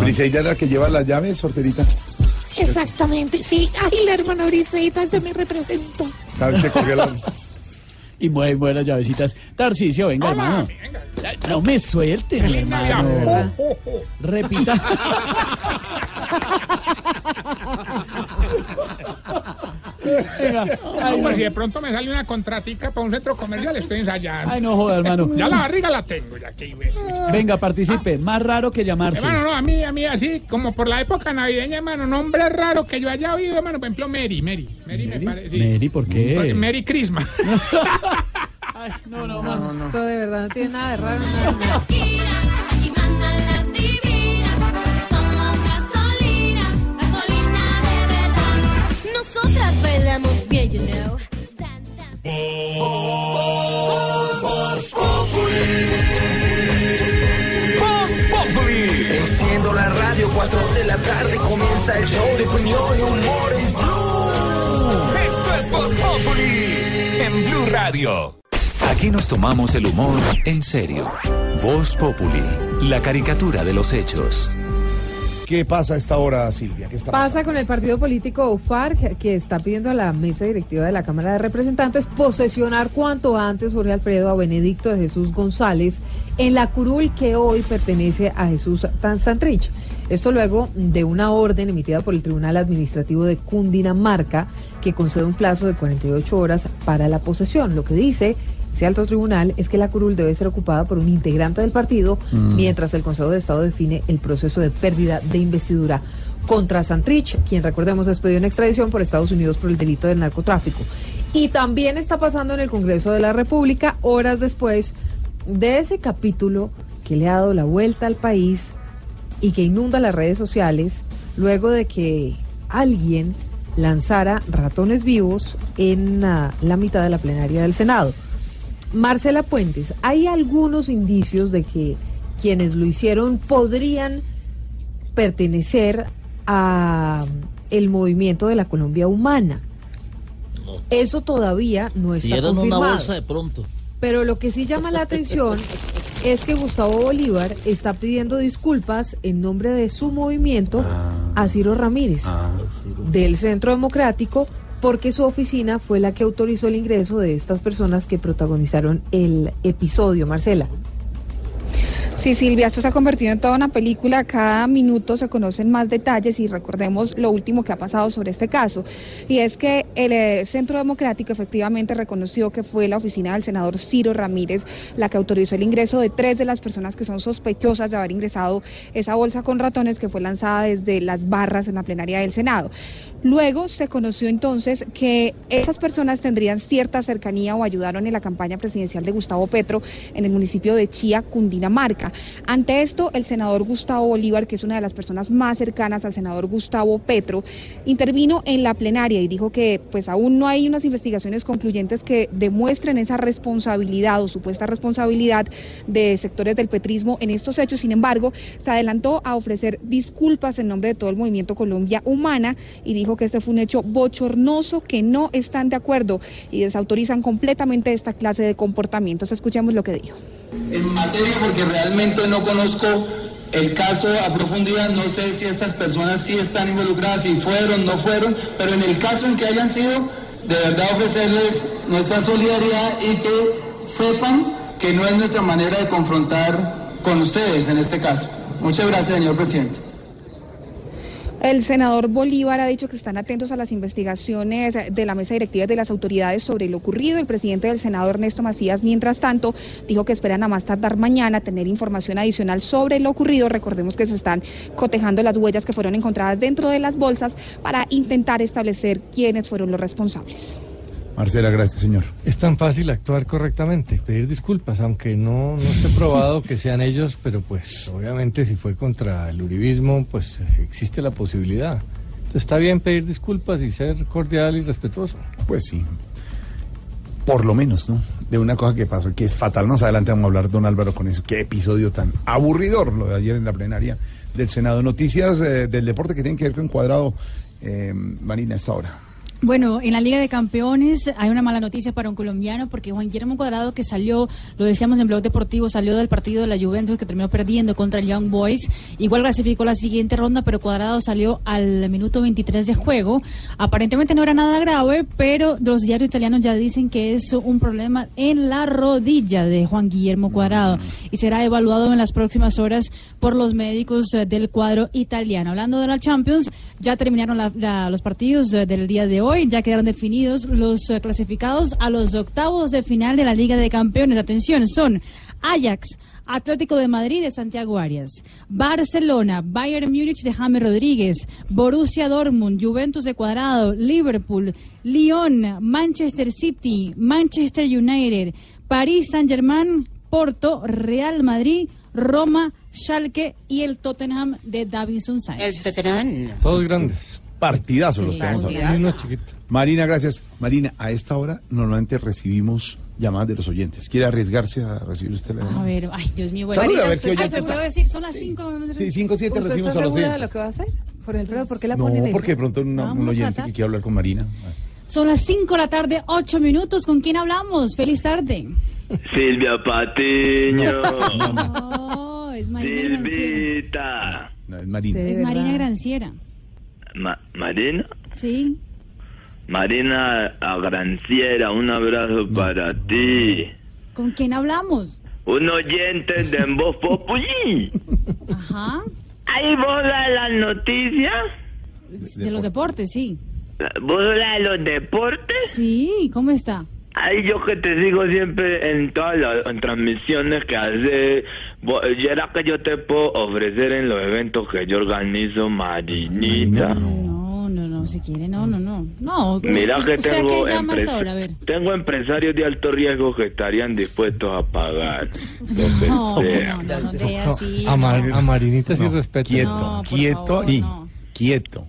[SPEAKER 5] Briseida era la que lleva las llaves, sorterita.
[SPEAKER 21] Exactamente, sí. Ay, la hermana Briseida se me representó.
[SPEAKER 5] Vez que cogía la-
[SPEAKER 11] Y mueve las llavecitas. Tarcisio, venga, hermano. No me suelte, mi hermano. Repita. Venga.
[SPEAKER 6] No, pues si de pronto me sale una contratica para un centro comercial, estoy ensayando.
[SPEAKER 11] Ay, no joda, hermano.
[SPEAKER 6] Ya la barriga la tengo, ya que
[SPEAKER 11] Venga, participe. Más raro que llamarse.
[SPEAKER 6] Hermano, no, a mí, a mí así, como por la época navideña, hermano, nombre raro que yo haya oído, hermano, por ejemplo, Mary, Mary, Mary, me parece. sí.
[SPEAKER 11] Mary, ¿por qué?
[SPEAKER 6] Mary Christmas.
[SPEAKER 11] no, no,
[SPEAKER 8] no, Esto de verdad no tiene nada de raro. Nada, nada.
[SPEAKER 18] Aquí bailamos bien, you know.
[SPEAKER 4] Enciendo la radio, 4 de la tarde comienza el show de opinión y humor en Blue.
[SPEAKER 3] Esto es Voz Populi en Blue Radio. Aquí nos tomamos el humor en serio. Voz Populi, la caricatura de los hechos.
[SPEAKER 5] ¿Qué pasa a esta hora, Silvia? ¿Qué está
[SPEAKER 8] Pasa con el partido político FARC que está pidiendo a la mesa directiva de la Cámara de Representantes posesionar cuanto antes Jorge Alfredo a Benedicto de Jesús González en la curul que hoy pertenece a Jesús Santrich. Esto luego de una orden emitida por el Tribunal Administrativo de Cundinamarca que concede un plazo de 48 horas para la posesión. Lo que dice ese alto tribunal es que la curul debe ser ocupada por un integrante del partido
[SPEAKER 22] Mm.
[SPEAKER 8] mientras el Consejo de Estado define el proceso de pérdida de investidura contra Santrich, quien recordemos es pedido en extradición por Estados Unidos por el delito del narcotráfico. Y también está pasando en el Congreso de la República horas después de ese capítulo que le ha dado la vuelta al país y que inunda las redes sociales luego de que alguien lanzara ratones vivos en ah, la mitad de la plenaria del Senado. Marcela Puentes, hay algunos indicios de que quienes lo hicieron podrían pertenecer a el movimiento de la Colombia Humana. Eso todavía no está
[SPEAKER 23] Hicieron una
[SPEAKER 8] confirmado.
[SPEAKER 23] bolsa de pronto.
[SPEAKER 8] Pero lo que sí llama la atención es que Gustavo Bolívar está pidiendo disculpas en nombre de su movimiento a Ciro Ramírez del Centro Democrático porque su oficina fue la que autorizó el ingreso de estas personas que protagonizaron el episodio. Marcela.
[SPEAKER 24] Sí, Silvia, esto se ha convertido en toda una película. Cada minuto se conocen más detalles y recordemos lo último que ha pasado sobre este caso. Y es que el eh, Centro Democrático efectivamente reconoció que fue la oficina del senador Ciro Ramírez la que autorizó el ingreso de tres de las personas que son sospechosas de haber ingresado esa bolsa con ratones que fue lanzada desde las barras en la plenaria del Senado. Luego se conoció entonces que esas personas tendrían cierta cercanía o ayudaron en la campaña presidencial de Gustavo Petro en el municipio de Chía, Cundinamarca. Ante esto, el senador Gustavo Bolívar, que es una de las personas más cercanas al senador Gustavo Petro, intervino en la plenaria y dijo que pues aún no hay unas investigaciones concluyentes que demuestren esa responsabilidad o supuesta responsabilidad de sectores del petrismo en estos hechos. Sin embargo, se adelantó a ofrecer disculpas en nombre de todo el movimiento Colombia Humana y dijo que este fue un hecho bochornoso, que no están de acuerdo y desautorizan completamente esta clase de comportamientos. Escuchemos lo que dijo.
[SPEAKER 25] en materia porque realmente no conozco el caso a profundidad, no sé si estas personas sí están involucradas, si fueron, no fueron, pero en el caso en que hayan sido, de verdad ofrecerles nuestra solidaridad y que sepan que no es nuestra manera de confrontar con ustedes en este caso. Muchas gracias, señor presidente.
[SPEAKER 24] El senador Bolívar ha dicho que están atentos a las investigaciones de la mesa directiva de las autoridades sobre lo ocurrido. El presidente del Senado, Ernesto Macías, mientras tanto, dijo que esperan a más tardar mañana tener información adicional sobre lo ocurrido. Recordemos que se están cotejando las huellas que fueron encontradas dentro de las bolsas para intentar establecer quiénes fueron los responsables.
[SPEAKER 5] Marcela, gracias, señor.
[SPEAKER 7] Es tan fácil actuar correctamente, pedir disculpas, aunque no, no esté probado que sean ellos, pero pues obviamente si fue contra el uribismo, pues existe la posibilidad. Entonces está bien pedir disculpas y ser cordial y respetuoso.
[SPEAKER 5] Pues sí. Por lo menos, ¿no? De una cosa que pasó, que es fatal. Más adelante vamos a hablar, don Álvaro, con eso. Qué episodio tan aburridor lo de ayer en la plenaria del Senado. Noticias eh, del deporte que tienen que ver con cuadrado, eh, Marina, a esta hora.
[SPEAKER 17] Bueno, en la Liga de Campeones hay una mala noticia para un colombiano porque Juan Guillermo Cuadrado que salió, lo decíamos en Blog Deportivo, salió del partido de la Juventus que terminó perdiendo contra el Young Boys. Igual clasificó la siguiente ronda, pero Cuadrado salió al minuto 23 de juego. Aparentemente no era nada grave, pero los diarios italianos ya dicen que es un problema en la rodilla de Juan Guillermo Cuadrado y será evaluado en las próximas horas por los médicos eh, del cuadro italiano. Hablando de la Champions, ya terminaron la- la- los partidos eh, del día de hoy, ya quedaron definidos los eh, clasificados a los octavos de final de la Liga de Campeones. Atención, son Ajax, Atlético de Madrid de Santiago Arias, Barcelona, Bayern Múnich de James Rodríguez, Borussia Dortmund, Juventus de Cuadrado, Liverpool, Lyon, Manchester City, Manchester United, París Saint-Germain, Porto, Real Madrid, Roma, Schalke y el Tottenham de Davinson Sánchez.
[SPEAKER 26] El Tottenham.
[SPEAKER 7] Todos grandes.
[SPEAKER 5] Partidazos los
[SPEAKER 17] Sí,
[SPEAKER 5] que vamos a hablar. Marina, gracias. Marina, a esta hora normalmente recibimos llamadas de los oyentes. ¿Quiere arriesgarse a recibir usted la
[SPEAKER 17] A
[SPEAKER 5] llamada?
[SPEAKER 17] ver, ay, Dios mío, bueno.
[SPEAKER 5] Salude, a ver
[SPEAKER 17] Marina,
[SPEAKER 5] qué
[SPEAKER 17] usted-
[SPEAKER 5] oyente
[SPEAKER 17] ¿se
[SPEAKER 5] está.
[SPEAKER 17] puede decir? Son las 5.
[SPEAKER 5] Sí, 5 7
[SPEAKER 8] ¿Usted
[SPEAKER 5] recibimos
[SPEAKER 8] está
[SPEAKER 5] a los
[SPEAKER 8] segura de
[SPEAKER 5] oyentes.
[SPEAKER 8] lo que va a hacer? Jorge Alfredo, ¿por qué la
[SPEAKER 5] No,
[SPEAKER 8] ponen eso?
[SPEAKER 5] porque de pronto una- un
[SPEAKER 17] a
[SPEAKER 5] oyente que quiere hablar con Marina.
[SPEAKER 17] Son las 5 de la tarde, 8 minutos. ¿Con quién hablamos? Feliz tarde.
[SPEAKER 22] Silvia Patiño.
[SPEAKER 17] Oh, es Marina Granciera.
[SPEAKER 22] Silvita.
[SPEAKER 5] No, es Marina.
[SPEAKER 17] Es Marina Granciera.
[SPEAKER 22] Ma- Marina.
[SPEAKER 17] Sí.
[SPEAKER 22] Marina Agranciera, un abrazo para ti.
[SPEAKER 17] ¿Con quién hablamos?
[SPEAKER 22] Un oyente de Voz Populi.
[SPEAKER 17] Ajá.
[SPEAKER 22] Ahí vos das las noticias.
[SPEAKER 17] De los deportes, sí.
[SPEAKER 22] ¿Vos das de los deportes?
[SPEAKER 17] Sí, ¿cómo está?
[SPEAKER 22] Ay, yo que te sigo siempre en todas las en transmisiones que hace. Vos- ¿Será que yo te puedo ofrecer en los eventos que yo organizo, Marinita?
[SPEAKER 17] No, no, no, si quiere, no, no, no. No,
[SPEAKER 22] Mira que
[SPEAKER 17] ¿usted
[SPEAKER 22] tengo,
[SPEAKER 17] qué llama hasta
[SPEAKER 22] empres-
[SPEAKER 17] ahora? A ver.
[SPEAKER 22] tengo empresarios de alto riesgo que estarían dispuestos a pagar
[SPEAKER 17] No, no, no, no, de así.
[SPEAKER 7] A, Mar-
[SPEAKER 17] no.
[SPEAKER 7] a Marinita sí respeto.
[SPEAKER 5] Quieto, quieto
[SPEAKER 17] favor,
[SPEAKER 5] y
[SPEAKER 17] no.
[SPEAKER 5] quieto.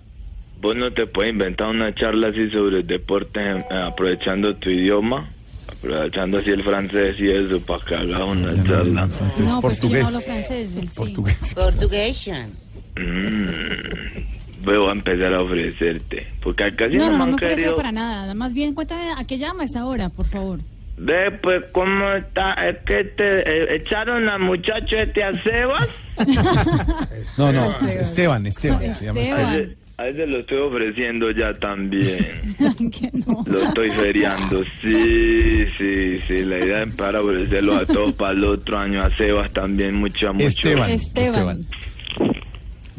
[SPEAKER 22] Vos no te puedes inventar una charla así sobre deportes eh, aprovechando tu idioma, aprovechando así el francés y eso para que hagas una charla.
[SPEAKER 5] Francés,
[SPEAKER 17] No, pues no
[SPEAKER 5] portugués.
[SPEAKER 17] francés. sí.
[SPEAKER 5] Portugués.
[SPEAKER 26] Portuguesian.
[SPEAKER 22] Mm, voy a empezar a ofrecerte. Porque acá sí
[SPEAKER 17] No,
[SPEAKER 22] no,
[SPEAKER 17] no,
[SPEAKER 22] me
[SPEAKER 17] no
[SPEAKER 22] han
[SPEAKER 17] me ofrece
[SPEAKER 22] querido.
[SPEAKER 17] para nada. Más bien, cuéntame a qué llama esta hora, por favor.
[SPEAKER 22] Ve, pues, ¿cómo está? Es que te eh, echaron al muchacho este a Sebas.
[SPEAKER 5] No, no, es Esteban, Esteban, se llama
[SPEAKER 22] A
[SPEAKER 5] Esteban.
[SPEAKER 22] A ese lo estoy ofreciendo ya también. Lo estoy feriando. Sí, sí, sí. La idea es para ofrecerlo a todos para el otro año. A Sebas también, mucho, mucho.
[SPEAKER 5] Esteban.
[SPEAKER 17] Esteban.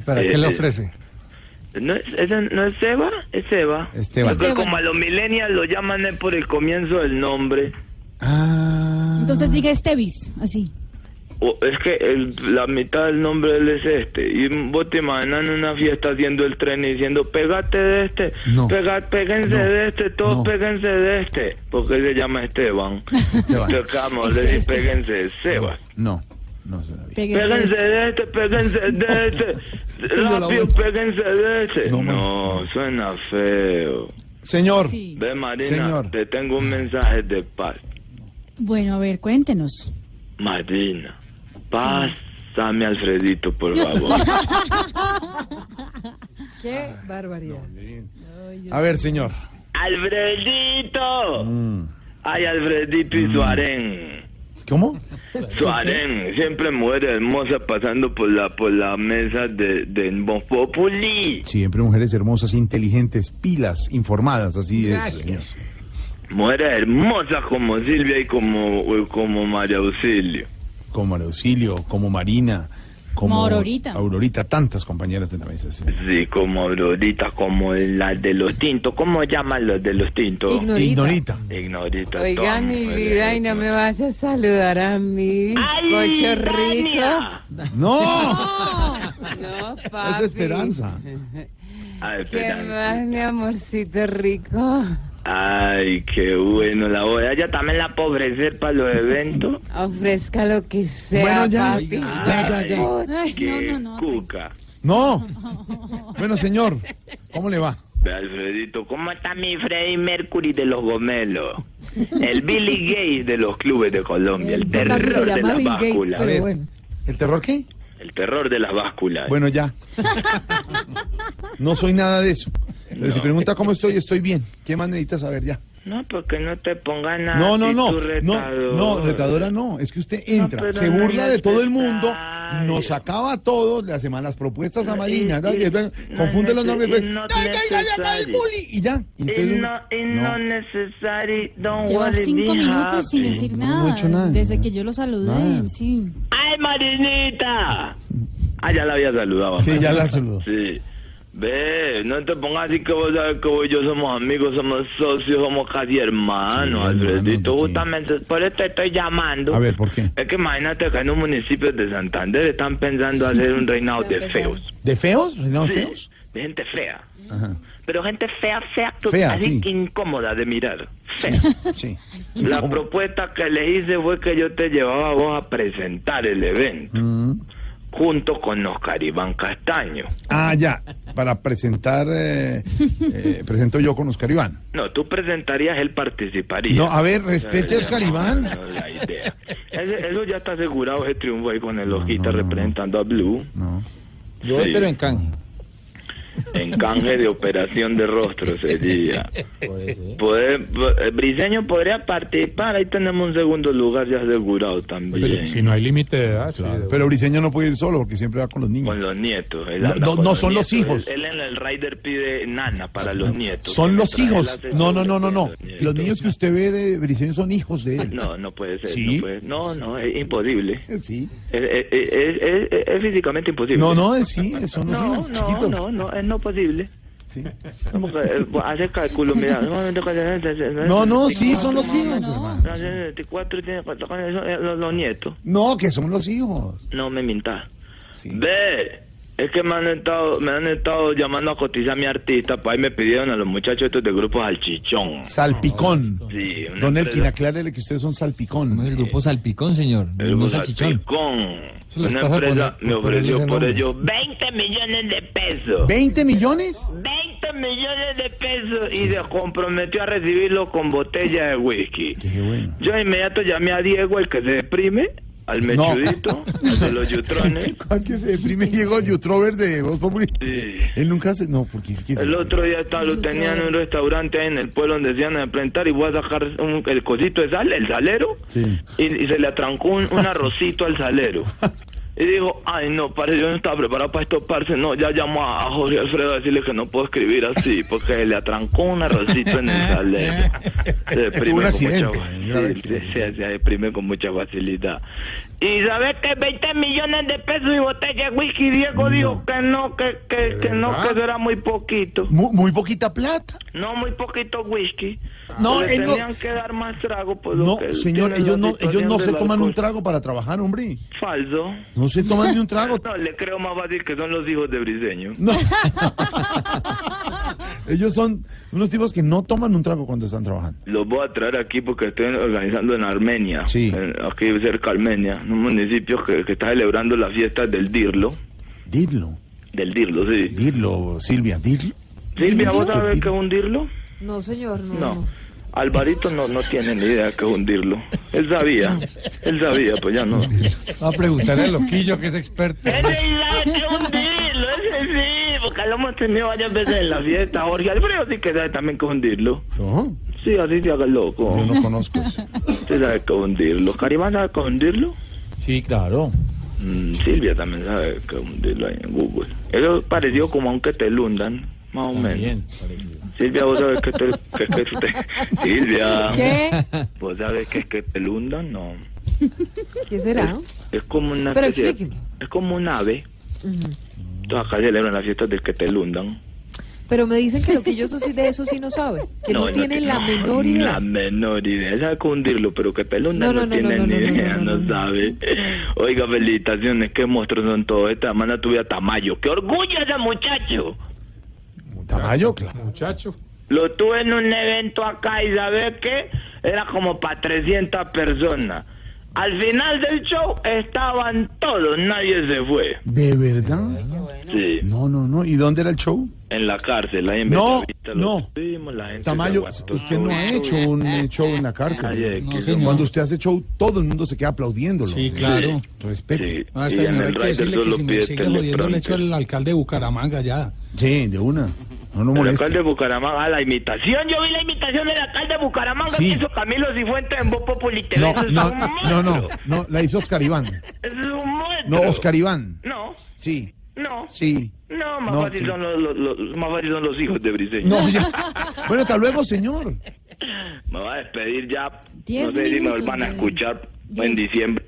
[SPEAKER 7] ¿Para qué
[SPEAKER 22] Eh,
[SPEAKER 7] le
[SPEAKER 22] eh,
[SPEAKER 7] ofrece?
[SPEAKER 22] ¿No es, ese no es Seba? Es Seba.
[SPEAKER 5] Esteban.
[SPEAKER 22] Como a los millennials lo llaman es por el comienzo del nombre.
[SPEAKER 5] Ah.
[SPEAKER 17] Entonces diga Estevis, así.
[SPEAKER 22] O- es que el- la mitad del nombre de él es este. Y vos te imaginas en una fiesta haciendo el tren y diciendo, pégate de este,
[SPEAKER 5] No.
[SPEAKER 22] pega- péguense
[SPEAKER 5] No.
[SPEAKER 22] de este, todos
[SPEAKER 5] No.
[SPEAKER 22] péguense de este. Porque él se llama Esteban.
[SPEAKER 5] Esteban.
[SPEAKER 22] Vamos a
[SPEAKER 17] Este, este.
[SPEAKER 22] péguense de Sebas.
[SPEAKER 5] No, no
[SPEAKER 22] Péguense
[SPEAKER 17] este.
[SPEAKER 22] de este, péguense de este. Rápido, péguense de este.
[SPEAKER 5] No,
[SPEAKER 22] suena feo.
[SPEAKER 5] Señor,
[SPEAKER 17] Sí.
[SPEAKER 22] Ve, Marina,
[SPEAKER 5] Señor.
[SPEAKER 22] te tengo un mensaje de paz.
[SPEAKER 17] Bueno, a ver, cuéntenos.
[SPEAKER 22] Marina, pásame Alfredito, por favor.
[SPEAKER 8] Qué barbaridad.
[SPEAKER 5] a ver, señor.
[SPEAKER 22] ¡Alfredito!
[SPEAKER 5] Mm.
[SPEAKER 22] Ay, Alfredito y su harén.
[SPEAKER 5] ¿Cómo?
[SPEAKER 22] Su harén. Siempre muere hermosa pasando por la por la mesa de, de Populi.
[SPEAKER 5] Siempre mujeres hermosas, inteligentes, pilas, informadas, así es. señor.
[SPEAKER 22] Muere hermosa como Silvia y como, como María Auxilio.
[SPEAKER 5] Como María Auxilio, como Marina, como
[SPEAKER 17] Como Aurorita.
[SPEAKER 5] Aurorita, tantas compañeras de la mesa. sí.
[SPEAKER 22] Sí, como Aurorita, como la de los tintos. ¿Cómo llaman los de los tintos?
[SPEAKER 5] Ignorita.
[SPEAKER 22] Ignorita.
[SPEAKER 19] Oiga, mi vida, y no me vas a saludar a mi bizcocho rico.
[SPEAKER 5] ¡No!
[SPEAKER 19] No, papi.
[SPEAKER 5] Es esperanza.
[SPEAKER 22] Ay,
[SPEAKER 19] ¿Qué más, mi amorcito rico?
[SPEAKER 22] Ay, qué bueno. La voy a ya también la puedo ofrecer para los eventos.
[SPEAKER 19] Ofrezca lo que sea,
[SPEAKER 5] Bueno, ya,
[SPEAKER 19] papi.
[SPEAKER 5] ya, ya, ya.
[SPEAKER 17] Ay,
[SPEAKER 22] Qué
[SPEAKER 17] no, no, no.
[SPEAKER 22] cuca.
[SPEAKER 5] No. Bueno, señor, ¿cómo le va?
[SPEAKER 22] Alfredito, ¿cómo está mi Freddie Mercury de los gomelos? El Billy Gates de los clubes de Colombia. El terror
[SPEAKER 8] se
[SPEAKER 22] de las
[SPEAKER 8] Bill
[SPEAKER 22] básculas.
[SPEAKER 8] Pero bueno.
[SPEAKER 5] ¿el terror qué?
[SPEAKER 22] El terror de las básculas.
[SPEAKER 5] Bueno, ya. No soy nada de eso. Pero
[SPEAKER 22] No.
[SPEAKER 5] si pregunta cómo estoy, estoy bien. ¿Qué más necesitas saber ya?
[SPEAKER 22] No, porque no te pongas nada.
[SPEAKER 5] No, no, no. No,
[SPEAKER 22] retadora.
[SPEAKER 5] no, retadora no. Es que usted entra, se
[SPEAKER 22] no
[SPEAKER 5] burla de todo el mundo, nos acaba todo, le hace malas propuestas a Marina, confunde los nombres.
[SPEAKER 22] y
[SPEAKER 5] después,
[SPEAKER 22] no
[SPEAKER 5] "Ay, ay, ay, ay, el
[SPEAKER 22] necesario.
[SPEAKER 5] bully", y ya. y
[SPEAKER 22] Y
[SPEAKER 5] entonces
[SPEAKER 22] y
[SPEAKER 5] no.
[SPEAKER 17] Lleva cinco minutos sin decir
[SPEAKER 5] No, no he
[SPEAKER 17] nada.
[SPEAKER 5] hecho nada.
[SPEAKER 17] Desde que yo lo saludé,
[SPEAKER 5] Nada.
[SPEAKER 17] sí.
[SPEAKER 22] ¡Ay, Marinita! Ah, ya la había saludado.
[SPEAKER 5] Sí, ya la saludó.
[SPEAKER 22] Sí. Ve, no te pongas así que vos sabes que vos y yo somos amigos, somos socios, somos casi hermanos,
[SPEAKER 5] Sí,
[SPEAKER 22] Alfredito.
[SPEAKER 5] sí.
[SPEAKER 22] Justamente por eso te estoy llamando.
[SPEAKER 5] A ver, ¿por qué?
[SPEAKER 22] Es que imagínate que en un municipio de Santander están pensando hacer un reinado de feos.
[SPEAKER 5] ¿De feos? ¿No feos?
[SPEAKER 22] De gente fea.
[SPEAKER 5] Ajá.
[SPEAKER 22] Pero gente fea, fea,
[SPEAKER 5] Fea,
[SPEAKER 22] así
[SPEAKER 5] sí.
[SPEAKER 22] que incómoda de mirar. Fea.
[SPEAKER 5] Sí.
[SPEAKER 22] La propuesta que le hice fue que yo te llevaba a vos a presentar el evento. Junto con Oscar Iván Castaño.
[SPEAKER 5] Ah, ya. Para presentar, eh, eh, presento yo con Oscar Iván.
[SPEAKER 22] No, tú presentarías, él participaría.
[SPEAKER 5] No, a ver, respete a Oscar
[SPEAKER 22] es
[SPEAKER 5] Iván.
[SPEAKER 22] más o menos la idea. Ese- eso ya está asegurado, ese triunfo ahí con el hojita representando a Blue.
[SPEAKER 5] No.
[SPEAKER 12] Yo
[SPEAKER 22] Sí.
[SPEAKER 12] pero en canje.
[SPEAKER 22] En canje de operación de rostro sería.
[SPEAKER 12] ¿eh?
[SPEAKER 22] Poder- eh, Briseño podría participar, ahí tenemos un segundo lugar ya asegurado también.
[SPEAKER 6] Pero si no hay límite de edad, sí, de-
[SPEAKER 5] Pero Briseño no puede ir solo porque siempre va con los niños.
[SPEAKER 22] Con los nietos. él
[SPEAKER 5] No, no, no son los
[SPEAKER 22] nietos.
[SPEAKER 5] hijos.
[SPEAKER 22] Él, él en el rider pide nana para los nietos.
[SPEAKER 5] Son los hijos. No, no, no, no, no.
[SPEAKER 22] los.
[SPEAKER 5] Los niños que usted ve de Briseño son hijos de él.
[SPEAKER 22] No, no puede ser.
[SPEAKER 5] ¿Sí?
[SPEAKER 22] No, puede- no, no, es imposible.
[SPEAKER 5] Sí.
[SPEAKER 22] Es, es- es- es- es físicamente imposible.
[SPEAKER 5] No, no, es sí, son los
[SPEAKER 22] No,
[SPEAKER 5] hijos
[SPEAKER 22] no,
[SPEAKER 5] chiquitos.
[SPEAKER 22] no, no, es no posible.
[SPEAKER 5] Sí.
[SPEAKER 22] Eh, hace cálculo, mira.
[SPEAKER 5] No, no, sí, son los hijos, hermano.
[SPEAKER 22] 24 tiene cuatro con eso, eh, los, los nietos.
[SPEAKER 5] No, que son los hijos.
[SPEAKER 22] No me mintas. Ve, es que me han estado, me han estado llamando a cotizar a mi artista, pues ahí me pidieron a los muchachos estos de grupo Salchichón.
[SPEAKER 5] Salpicón.
[SPEAKER 22] Sí,
[SPEAKER 5] Don Elkin, aclárele que ustedes son salpicón.
[SPEAKER 23] el grupo Salpicón, señor.
[SPEAKER 22] El
[SPEAKER 23] no
[SPEAKER 22] grupo
[SPEAKER 23] salchichón.
[SPEAKER 22] Salpicón. Una
[SPEAKER 23] por-
[SPEAKER 22] empresa
[SPEAKER 23] por
[SPEAKER 22] me ofreció por
[SPEAKER 23] nombre.
[SPEAKER 22] ello 20 millones de pesos.
[SPEAKER 5] ¿20 millones?
[SPEAKER 22] 20 millones de pesos y se comprometió a recibirlo con botella de whisky. Yo de inmediato llamé a Diego, el que se deprime, al mechudito, al de los yutrones.
[SPEAKER 5] ¿Cuál que se deprime Diego Youtrover de Voz Populi? Él nunca se... No, porque es que...
[SPEAKER 22] El otro día estaba, lo tenían en un restaurante ahí en el pueblo donde se iban a enfrentar y voy a sacar un- el cosito de sal, el salero,
[SPEAKER 5] Sí.
[SPEAKER 22] y, y se le atrancó un, un arrocito al salero. Y dijo, ay no, parce, yo no estaba preparado para esto, parce, no, ya llamó a a Jorge Alfredo a decirle que no puedo escribir así, porque le atrancó un arrocito en el salero. Se deprime con mucha- sí, se deprime con mucha facilidad. Y sabes que 20 millones de pesos y botella de whisky, Diego dijo que no, que, que, que no, que eso era muy poquito.
[SPEAKER 5] Muy, muy poquita plata.
[SPEAKER 22] No, muy poquito whisky.
[SPEAKER 5] No,
[SPEAKER 22] Le
[SPEAKER 5] él no-
[SPEAKER 22] tenían que dar más trago, pues
[SPEAKER 5] No,
[SPEAKER 22] que
[SPEAKER 5] señor, ellos no, ellos no se toman un trago para trabajar, hombre.
[SPEAKER 22] Falso.
[SPEAKER 5] No se toman ni un trago.
[SPEAKER 22] No, le creo más fácil que son los hijos de Briseño.
[SPEAKER 5] No. Ellos son unos tipos que no toman un trago cuando están trabajando.
[SPEAKER 22] Los voy a traer aquí porque estoy organizando en Armenia, en- aquí cerca de Armenia, en un municipio que, que está celebrando las fiestas del Dirlo.
[SPEAKER 5] Dirlo.
[SPEAKER 22] Del Dirlo, sí.
[SPEAKER 5] Dirlo, Silvia, Dirlo.
[SPEAKER 22] Silvia, ¿vos sabés qué es un Dirlo?
[SPEAKER 8] No, señor, no.
[SPEAKER 22] No. Alvarito no, no tiene ni idea que es hundirlo. Él sabía, él sabía, pues ya no.
[SPEAKER 7] Va a preguntarle al loquillo que es experto.
[SPEAKER 22] Ese que hundirlo, ese sí, porque lo hemos tenido varias veces en la fiesta. Jorge Alfredo sí que sabe también que hundirlo.
[SPEAKER 5] ¿No?
[SPEAKER 22] Sí, así se haga el loco.
[SPEAKER 5] Yo no conozco eso.
[SPEAKER 22] Usted sabe que hundirlo. ¿Carimán sabe que hundirlo?
[SPEAKER 9] Sí, claro.
[SPEAKER 22] Mm, Silvia también sabe que hundirlo ahí en Google. Eso es parecido como a un que te lundan, más o menos. Silvia, vos sabes que te, que, que te- Silvia.
[SPEAKER 8] ¿Qué?
[SPEAKER 22] ¿Vos sabes que es que te lundan? No.
[SPEAKER 8] ¿Qué será?
[SPEAKER 22] Es como una
[SPEAKER 8] Pero
[SPEAKER 22] especie. Es como un ave.
[SPEAKER 8] Ujú.
[SPEAKER 22] Entonces acá celebran las fiestas del que te lundan.
[SPEAKER 8] Pero me dicen que lo que yo sí de eso sí no sabe, que no,
[SPEAKER 22] él
[SPEAKER 8] tiene la menor idea.
[SPEAKER 22] La menor idea. Sabe que hundirlo, pero que te lundan
[SPEAKER 8] No,
[SPEAKER 22] no,
[SPEAKER 8] no, no,
[SPEAKER 22] tiene
[SPEAKER 8] no, no,
[SPEAKER 22] ni
[SPEAKER 8] no, no,
[SPEAKER 22] idea,
[SPEAKER 8] no,
[SPEAKER 22] no,
[SPEAKER 8] no,
[SPEAKER 22] sabe. Oiga, felicitaciones, qué monstruos son todos. Esta semana tuve a Tamayo. ¡Qué orgullo ese muchacho!
[SPEAKER 5] Tamayo, claro.
[SPEAKER 6] Muchacho.
[SPEAKER 22] Lo tuve en un evento acá y ¿sabes qué? Era como para 300 personas. Al final del show estaban todos, nadie se fue.
[SPEAKER 5] ¿De verdad?
[SPEAKER 22] Sí,
[SPEAKER 5] No, no, no. ¿Y dónde era el show?
[SPEAKER 22] en la cárcel, ahí en
[SPEAKER 5] No,
[SPEAKER 22] Bellavista,
[SPEAKER 5] no.
[SPEAKER 22] la gente
[SPEAKER 5] Tamayo,
[SPEAKER 22] se aguantó
[SPEAKER 5] usted no ha hecho un eh, show en la cárcel.
[SPEAKER 22] Ay,
[SPEAKER 5] No,
[SPEAKER 22] que
[SPEAKER 5] señor. Cuando usted hace show, todo el mundo se queda aplaudiéndolo.
[SPEAKER 23] Sí, claro.
[SPEAKER 5] Respeto.
[SPEAKER 22] Sí,
[SPEAKER 23] Ah,
[SPEAKER 22] y
[SPEAKER 23] esta
[SPEAKER 22] en
[SPEAKER 23] señora hay
[SPEAKER 22] el
[SPEAKER 23] que
[SPEAKER 22] Rider
[SPEAKER 23] decirle que
[SPEAKER 22] solo
[SPEAKER 23] si me
[SPEAKER 22] pide
[SPEAKER 23] sigue jodiendo le echo al alcalde de Bucaramanga ya.
[SPEAKER 5] Sí, de una. No, no
[SPEAKER 22] El alcalde de Bucaramanga, la imitación. Yo vi la imitación del alcalde de Bucaramanga
[SPEAKER 5] Sí.
[SPEAKER 22] que hizo Camilo Cifuentes en Voz Populi.
[SPEAKER 5] No, no, no, no, no, la hizo Oscar Iván.
[SPEAKER 22] Es un monstruo.
[SPEAKER 5] No, Oscar Iván.
[SPEAKER 22] No,
[SPEAKER 5] Sí,
[SPEAKER 22] no.
[SPEAKER 5] sí.
[SPEAKER 22] No, más
[SPEAKER 5] No,
[SPEAKER 22] fácil
[SPEAKER 5] sí.
[SPEAKER 22] son los, los- los- más fácil son los hijos de Briseño.
[SPEAKER 5] No, ya. Bueno, hasta luego, señor.
[SPEAKER 22] Me va a despedir ya.
[SPEAKER 5] Diez
[SPEAKER 22] no sé si me
[SPEAKER 5] minutos,
[SPEAKER 22] van a escuchar
[SPEAKER 5] Diez.
[SPEAKER 22] en diciembre.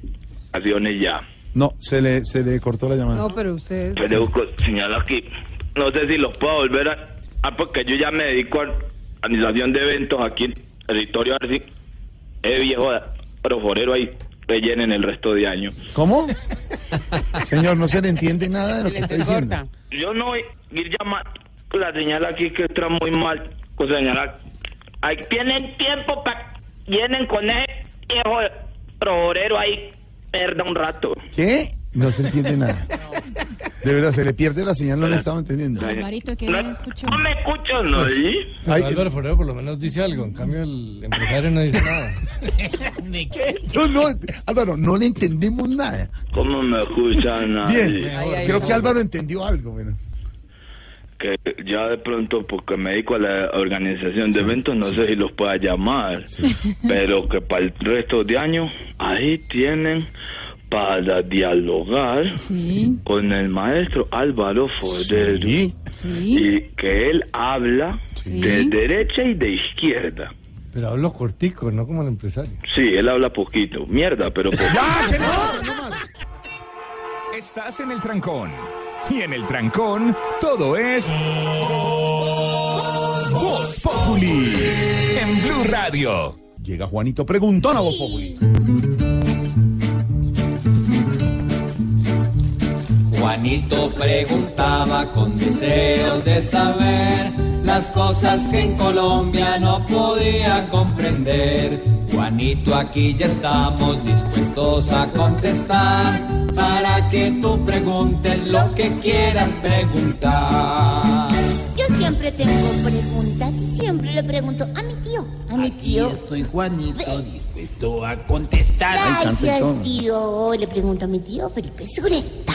[SPEAKER 22] Acciones ya.
[SPEAKER 5] No, se le, se le cortó la llamada.
[SPEAKER 8] No, pero usted...
[SPEAKER 22] Pero señala aquí. No sé si los puedo volver a. Ah, porque yo ya me dedico a organización de eventos aquí en el territorio. A ver si ese viejo proforero ahí rellenen el resto de año.
[SPEAKER 5] ¿Cómo? Señor, no se le entiende nada de lo que está diciendo.
[SPEAKER 22] Yo no voy a ir llamando la señal aquí que está muy mal. Con señalar. Ahí tienen tiempo para. Vienen con ese viejo proforero ahí. Perda un rato.
[SPEAKER 5] ¿Qué? No se entiende nada. De verdad, se le pierde la señal, no le estaba entendiendo.
[SPEAKER 17] Alvarito, que
[SPEAKER 22] No,
[SPEAKER 17] no escuchó.
[SPEAKER 22] no me escuchan, ¿no? ¿Sí?
[SPEAKER 7] Pero Álvaro Forero por lo menos dice algo, en cambio el empresario no dice nada.
[SPEAKER 5] ¿De qué? No, no, Álvaro, no le entendemos nada.
[SPEAKER 22] ¿Cómo me escuchan?
[SPEAKER 5] Bien,
[SPEAKER 22] ahí?
[SPEAKER 5] creo que Álvaro entendió algo. Bueno.
[SPEAKER 22] que ya de pronto porque me dedico a la organización de eventos no sé si los pueda llamar pero que para el resto de año ahí tienen para dialogar con el maestro Álvaro Forero y que él habla de derecha y de izquierda
[SPEAKER 7] Pero hablo cortico, no como el empresario.
[SPEAKER 22] sí él habla poquito mierda pero poquito.
[SPEAKER 3] Estás en el trancón. Y en el trancón, todo es. Voz Populi. En Blue Radio.
[SPEAKER 5] Llega Juanito Preguntón a Voz Populi.
[SPEAKER 27] Juanito preguntaba con deseos de saber las cosas que en Colombia no podía comprender. Juanito, aquí ya estamos dispuestos a contestar para que tú preguntes lo que quieras preguntar.
[SPEAKER 18] Yo
[SPEAKER 26] siempre tengo preguntas y siempre le pregunto a mi tío, a mi
[SPEAKER 9] Aquí
[SPEAKER 26] tío.
[SPEAKER 9] estoy, Juanito, dispuesto a contestar.
[SPEAKER 26] Gracias, tío. Le pregunto a mi tío Felipe Sureta.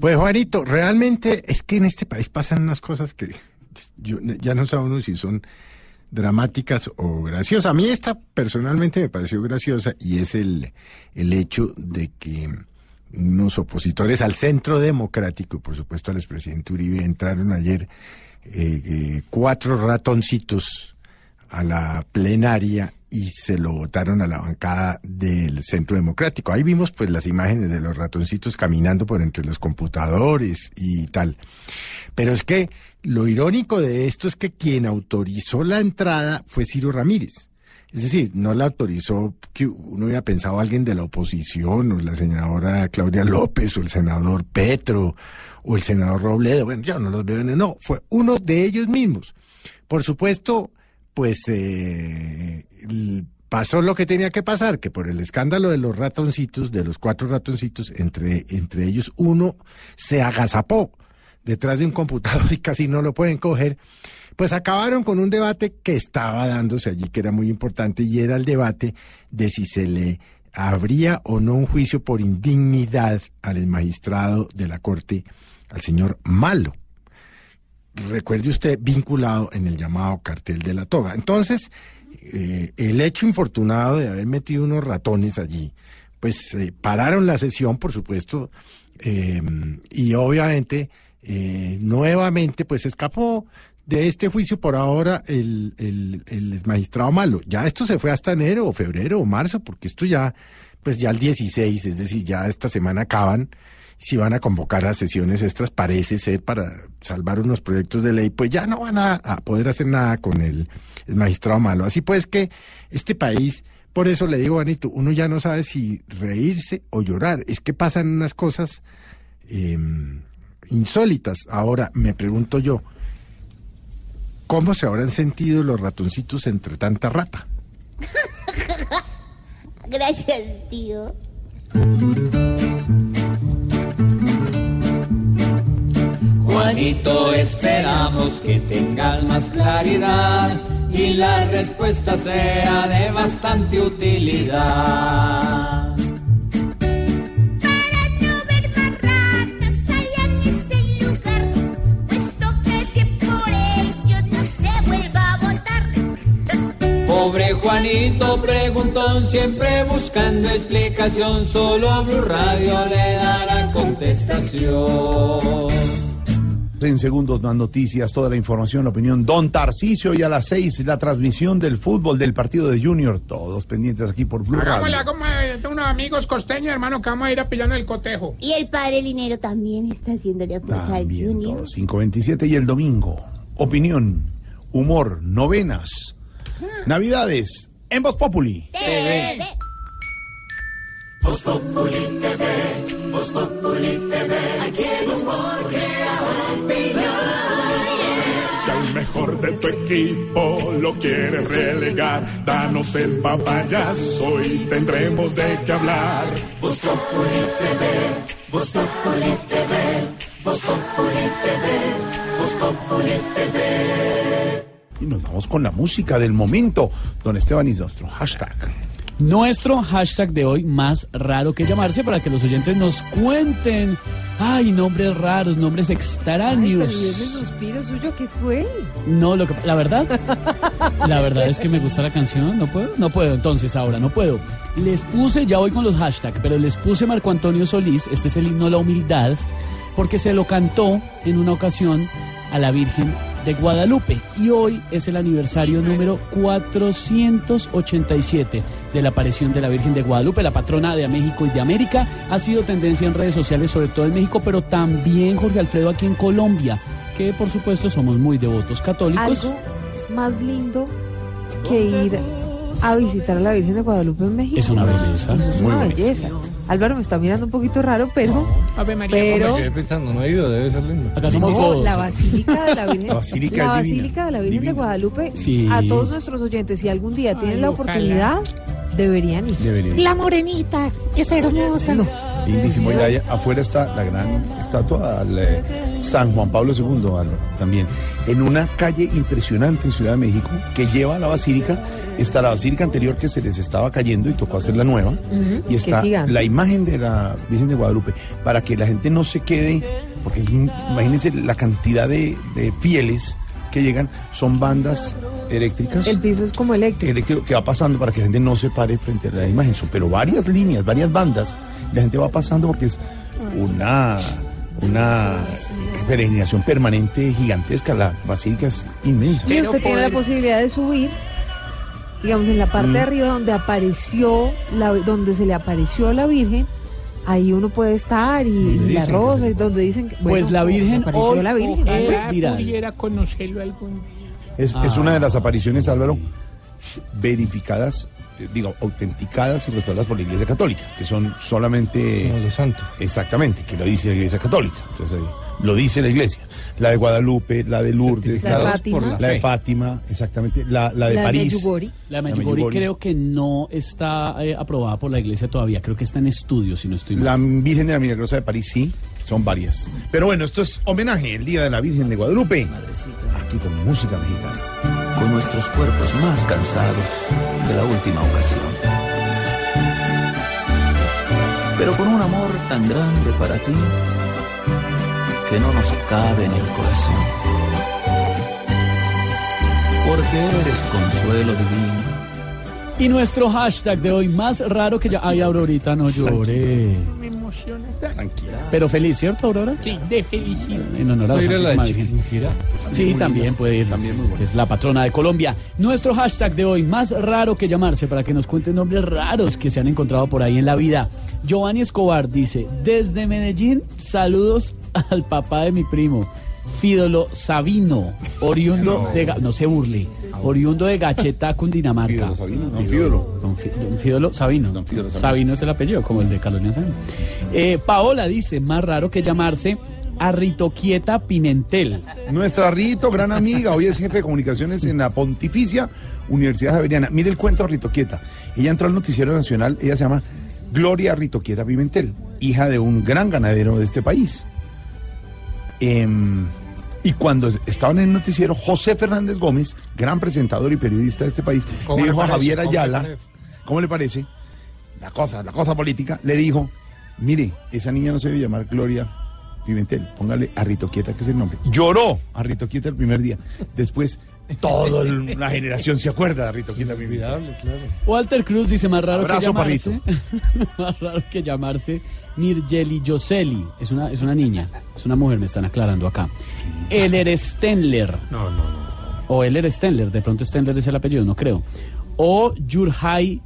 [SPEAKER 28] Pues Juanito, realmente es que en este país pasan unas cosas que yo, ya no sabe uno si son dramáticas o graciosas. A mí esta personalmente me pareció graciosa y es el, el hecho de que unos opositores al centro democrático, por supuesto al expresidente Uribe, entraron ayer eh, eh, cuatro ratoncitos a la plenaria y se lo votaron a la bancada del Centro Democrático. Ahí vimos pues las imágenes de los ratoncitos caminando por entre los computadores y tal. Pero es que lo irónico de esto es que quien autorizó la entrada fue Ciro Ramírez. Es decir, no la autorizó que uno hubiera pensado alguien de la oposición, o la senadora Claudia López, o el senador Petro, o el senador Robledo. Bueno, ya no los veo en no, fue uno de ellos mismos. Por supuesto, pues eh, pasó lo que tenía que pasar, que por el escándalo de los ratoncitos, de los cuatro ratoncitos, entre, entre ellos uno se agazapó detrás de un computador y casi no lo pueden coger, pues acabaron con un debate que estaba dándose allí, que era muy importante, y era el debate de si se le habría o no un juicio por indignidad al magistrado de la Corte, al señor Malo recuerde usted, vinculado en el llamado cartel de la toga. Entonces, eh, el hecho infortunado de haber metido unos ratones allí, pues eh, pararon la sesión, por supuesto, eh, y obviamente, eh, nuevamente, pues escapó de este juicio por ahora el, el, el magistrado malo. Ya esto se fue hasta enero o febrero o marzo, porque esto ya, pues ya el 16, es decir, ya esta semana acaban si van a convocar a sesiones extras, parece ser para salvar unos proyectos de ley, pues ya no van a, poder hacer nada con el, magistrado malo. Así pues que este país, por eso le digo, Anito, uno ya no sabe si reírse o llorar. Es que pasan unas cosas eh, insólitas. Ahora me pregunto yo, ¿cómo se habrán sentido los ratoncitos entre tanta rata?
[SPEAKER 26] Gracias, tío.
[SPEAKER 27] Juanito, esperamos que tengas más claridad y la respuesta sea de bastante utilidad.
[SPEAKER 26] Puesto que es que por ellos no se vuelva a votar.
[SPEAKER 27] Pobre Juanito preguntón, siempre buscando explicación, solo Blue Radio le dará contestación.
[SPEAKER 5] En segundos más noticias, toda la información, la opinión. Don Tarcicio y a las seis la transmisión del fútbol del partido de Junior. Todos pendientes aquí por Blue
[SPEAKER 29] Hagámosle,
[SPEAKER 5] Radio.
[SPEAKER 29] hagámosle, tengo unos amigos costeños, hermano, que vamos a ir a pillar el cotejo.
[SPEAKER 26] Y el padre Linero también está haciéndole fuerza al Junior.
[SPEAKER 5] todos, 527 y el domingo. Opinión, humor, novenas, navidades, en Voz Populi.
[SPEAKER 26] TV.
[SPEAKER 4] Voz Populi TV, Voz Populi TV, aquí el humor crea
[SPEAKER 30] mejor de tu equipo lo quieres relegar, danos el papayazo y tendremos de qué hablar.
[SPEAKER 4] Populi TV, Populi TV, Populi TV, Populi TV.
[SPEAKER 5] Y nos vamos con la música del momento. Don Esteban Isostro, hashtag.
[SPEAKER 11] Nuestro hashtag de hoy, más raro que llamarse, para que los oyentes nos cuenten. Ay, nombres raros, nombres
[SPEAKER 8] Ay, pero
[SPEAKER 11] extraños.
[SPEAKER 8] ¿y ese suspiro suyo qué fue?
[SPEAKER 11] No, lo que, la verdad, la verdad es que me gusta la canción. No puedo, no puedo. Entonces ahora no puedo. Les puse, ya voy con los hashtags, pero les puse Marco Antonio Solís. Este es el himno a la humildad, porque se lo cantó en una ocasión a la Virgen de Guadalupe y hoy es el aniversario número 487 de la aparición de la Virgen de Guadalupe, la patrona de México y de América. Ha sido tendencia en redes sociales, sobre todo en México, pero también Jorge Alfredo aquí en Colombia, que por supuesto somos muy devotos católicos.
[SPEAKER 8] Algo más lindo que ir a visitar a la Virgen de Guadalupe en México.
[SPEAKER 11] Es una belleza.
[SPEAKER 8] Eso es
[SPEAKER 11] Muy
[SPEAKER 8] una
[SPEAKER 11] bonito.
[SPEAKER 8] belleza. Álvaro me está mirando un poquito raro, pero...
[SPEAKER 29] Ave María,
[SPEAKER 8] pero
[SPEAKER 7] Me quedé pensando, no he ido, debe ser lindo.
[SPEAKER 11] Acá somos
[SPEAKER 8] No,
[SPEAKER 11] todos.
[SPEAKER 8] la Basílica de la Virgen,
[SPEAKER 5] La Basílica
[SPEAKER 8] la Basílica de la Virgen de Guadalupe,
[SPEAKER 11] Sí.
[SPEAKER 8] a todos nuestros oyentes, si algún día tienen la
[SPEAKER 29] ojalá.
[SPEAKER 8] oportunidad, deberían ir.
[SPEAKER 5] Debería ir.
[SPEAKER 29] La morenita, es hermosa.
[SPEAKER 5] Lindísimo. Y allá afuera está la gran estatua al eh, San Juan Pablo II, Álvaro, también. En una calle impresionante en Ciudad de México que lleva a la basílica. Está la basílica anterior que se les estaba cayendo y tocó hacer la nueva. Y está la imagen de la Virgen de Guadalupe. Para que la gente no se quede, porque imagínense la cantidad de, de fieles que llegan, son bandas eléctricas
[SPEAKER 8] El piso es como eléctrico.
[SPEAKER 5] eléctrico que va pasando para que la gente no se pare frente a la imagen. Pero varias líneas, varias bandas. La gente va pasando porque es una, una peregrinación permanente gigantesca. La basílica es inmensa.
[SPEAKER 8] Y usted tiene la posibilidad de subir, digamos, en la parte de
[SPEAKER 5] Mm.
[SPEAKER 8] arriba donde apareció, la, donde se le apareció la Virgen, ahí uno puede estar y, y la rosa, y donde dicen que,
[SPEAKER 11] Pues
[SPEAKER 8] bueno,
[SPEAKER 11] la Virgen
[SPEAKER 8] apareció
[SPEAKER 11] hoy
[SPEAKER 8] la Virgen.
[SPEAKER 29] Ojalá pudiera conocerlo algún día.
[SPEAKER 5] Es, es una de las apariciones, Álvaro, verificadas, digo, autenticadas y respaldadas por la Iglesia Católica, que son solamente...
[SPEAKER 7] Como los santos.
[SPEAKER 5] Exactamente, que lo dice la Iglesia Católica. Entonces, eh, lo dice la Iglesia. La de Guadalupe, la de Lourdes,
[SPEAKER 8] La de
[SPEAKER 5] la,
[SPEAKER 8] Fátima.
[SPEAKER 5] por la de Fátima, exactamente. La, la de
[SPEAKER 8] La de
[SPEAKER 5] París.
[SPEAKER 8] Medjugorje.
[SPEAKER 11] La de Medjugorje. creo que no está eh, aprobada por la iglesia todavía. Creo que está en estudio, si no estoy mal.
[SPEAKER 5] La Virgen de la Milagrosa de París, sí, son varias. Pero bueno, esto es homenaje, el Día de la Virgen de Guadalupe. Aquí con música mexicana.
[SPEAKER 31] con nuestros cuerpos más cansados que la última ocasión. Pero con un amor tan grande para ti que no nos cabe en el corazón. Porque eres consuelo divino.
[SPEAKER 11] Y nuestro hashtag de hoy, más raro que ya... Ay, Aurorita, no llore.
[SPEAKER 29] Me emociona.
[SPEAKER 5] Tranquila.
[SPEAKER 11] Pero feliz, ¿cierto, Aurora?
[SPEAKER 29] Sí, de felicidad.
[SPEAKER 11] En honor a la
[SPEAKER 7] ¿Puede ir a la
[SPEAKER 11] Santísima Virgen. Sí, también puede ir.
[SPEAKER 5] También muy bueno.
[SPEAKER 11] que es la patrona de Colombia. Nuestro hashtag de hoy, más raro que llamarse, para que nos cuenten nombres raros que se han encontrado por ahí en la vida. Giovanni Escobar dice, desde Medellín, saludos al papá de mi primo, Fídolo Sabino, oriundo de... No se burle, oriundo de Gacheta, Cundinamarca.
[SPEAKER 5] Fídolo Sabino, don Fídolo.
[SPEAKER 11] Don, Fi- don Fídolo Sabino.
[SPEAKER 5] Don Fídolo Sabino.
[SPEAKER 11] Sabino es el apellido, como el de Carolina Sabino. Eh, Paola dice, más raro que llamarse Arritoquieta Pimentel.
[SPEAKER 5] Nuestra Rito, gran amiga, hoy es jefe de comunicaciones en la Pontificia Universidad Javeriana. Mire el cuento de Rito Quieta. Ella entró al noticiero nacional, ella se llama Gloria Rito Quieta Pimentel, hija de un gran ganadero de este país. Em, y cuando estaban en el noticiero, José Fernández Gómez, gran presentador y periodista de este país,
[SPEAKER 29] ¿Cómo
[SPEAKER 5] le
[SPEAKER 29] le
[SPEAKER 5] dijo a
[SPEAKER 29] parece?
[SPEAKER 5] Javier
[SPEAKER 29] ¿Cómo le
[SPEAKER 5] Ayala? ¿cómo le parece? La cosa, la cosa política, le dijo, mire, esa niña no se debe llamar Gloria Pimentel, póngale a Rito Quieta, que es el nombre. Lloró a Rito Quieta el primer día. Después, toda la generación se acuerda de Rito Quieta Pimentel.
[SPEAKER 11] Walter Cruz dice más raro
[SPEAKER 5] Abrazo,
[SPEAKER 11] que llamarse. más raro que llamarse Mirjeli Yoseli. Es una, es una niña, es una mujer, me están aclarando acá. Eller Stenler.
[SPEAKER 6] No, no, no.
[SPEAKER 11] O Eller Stenler, de pronto Stenler es el apellido, no creo. O Yurhai,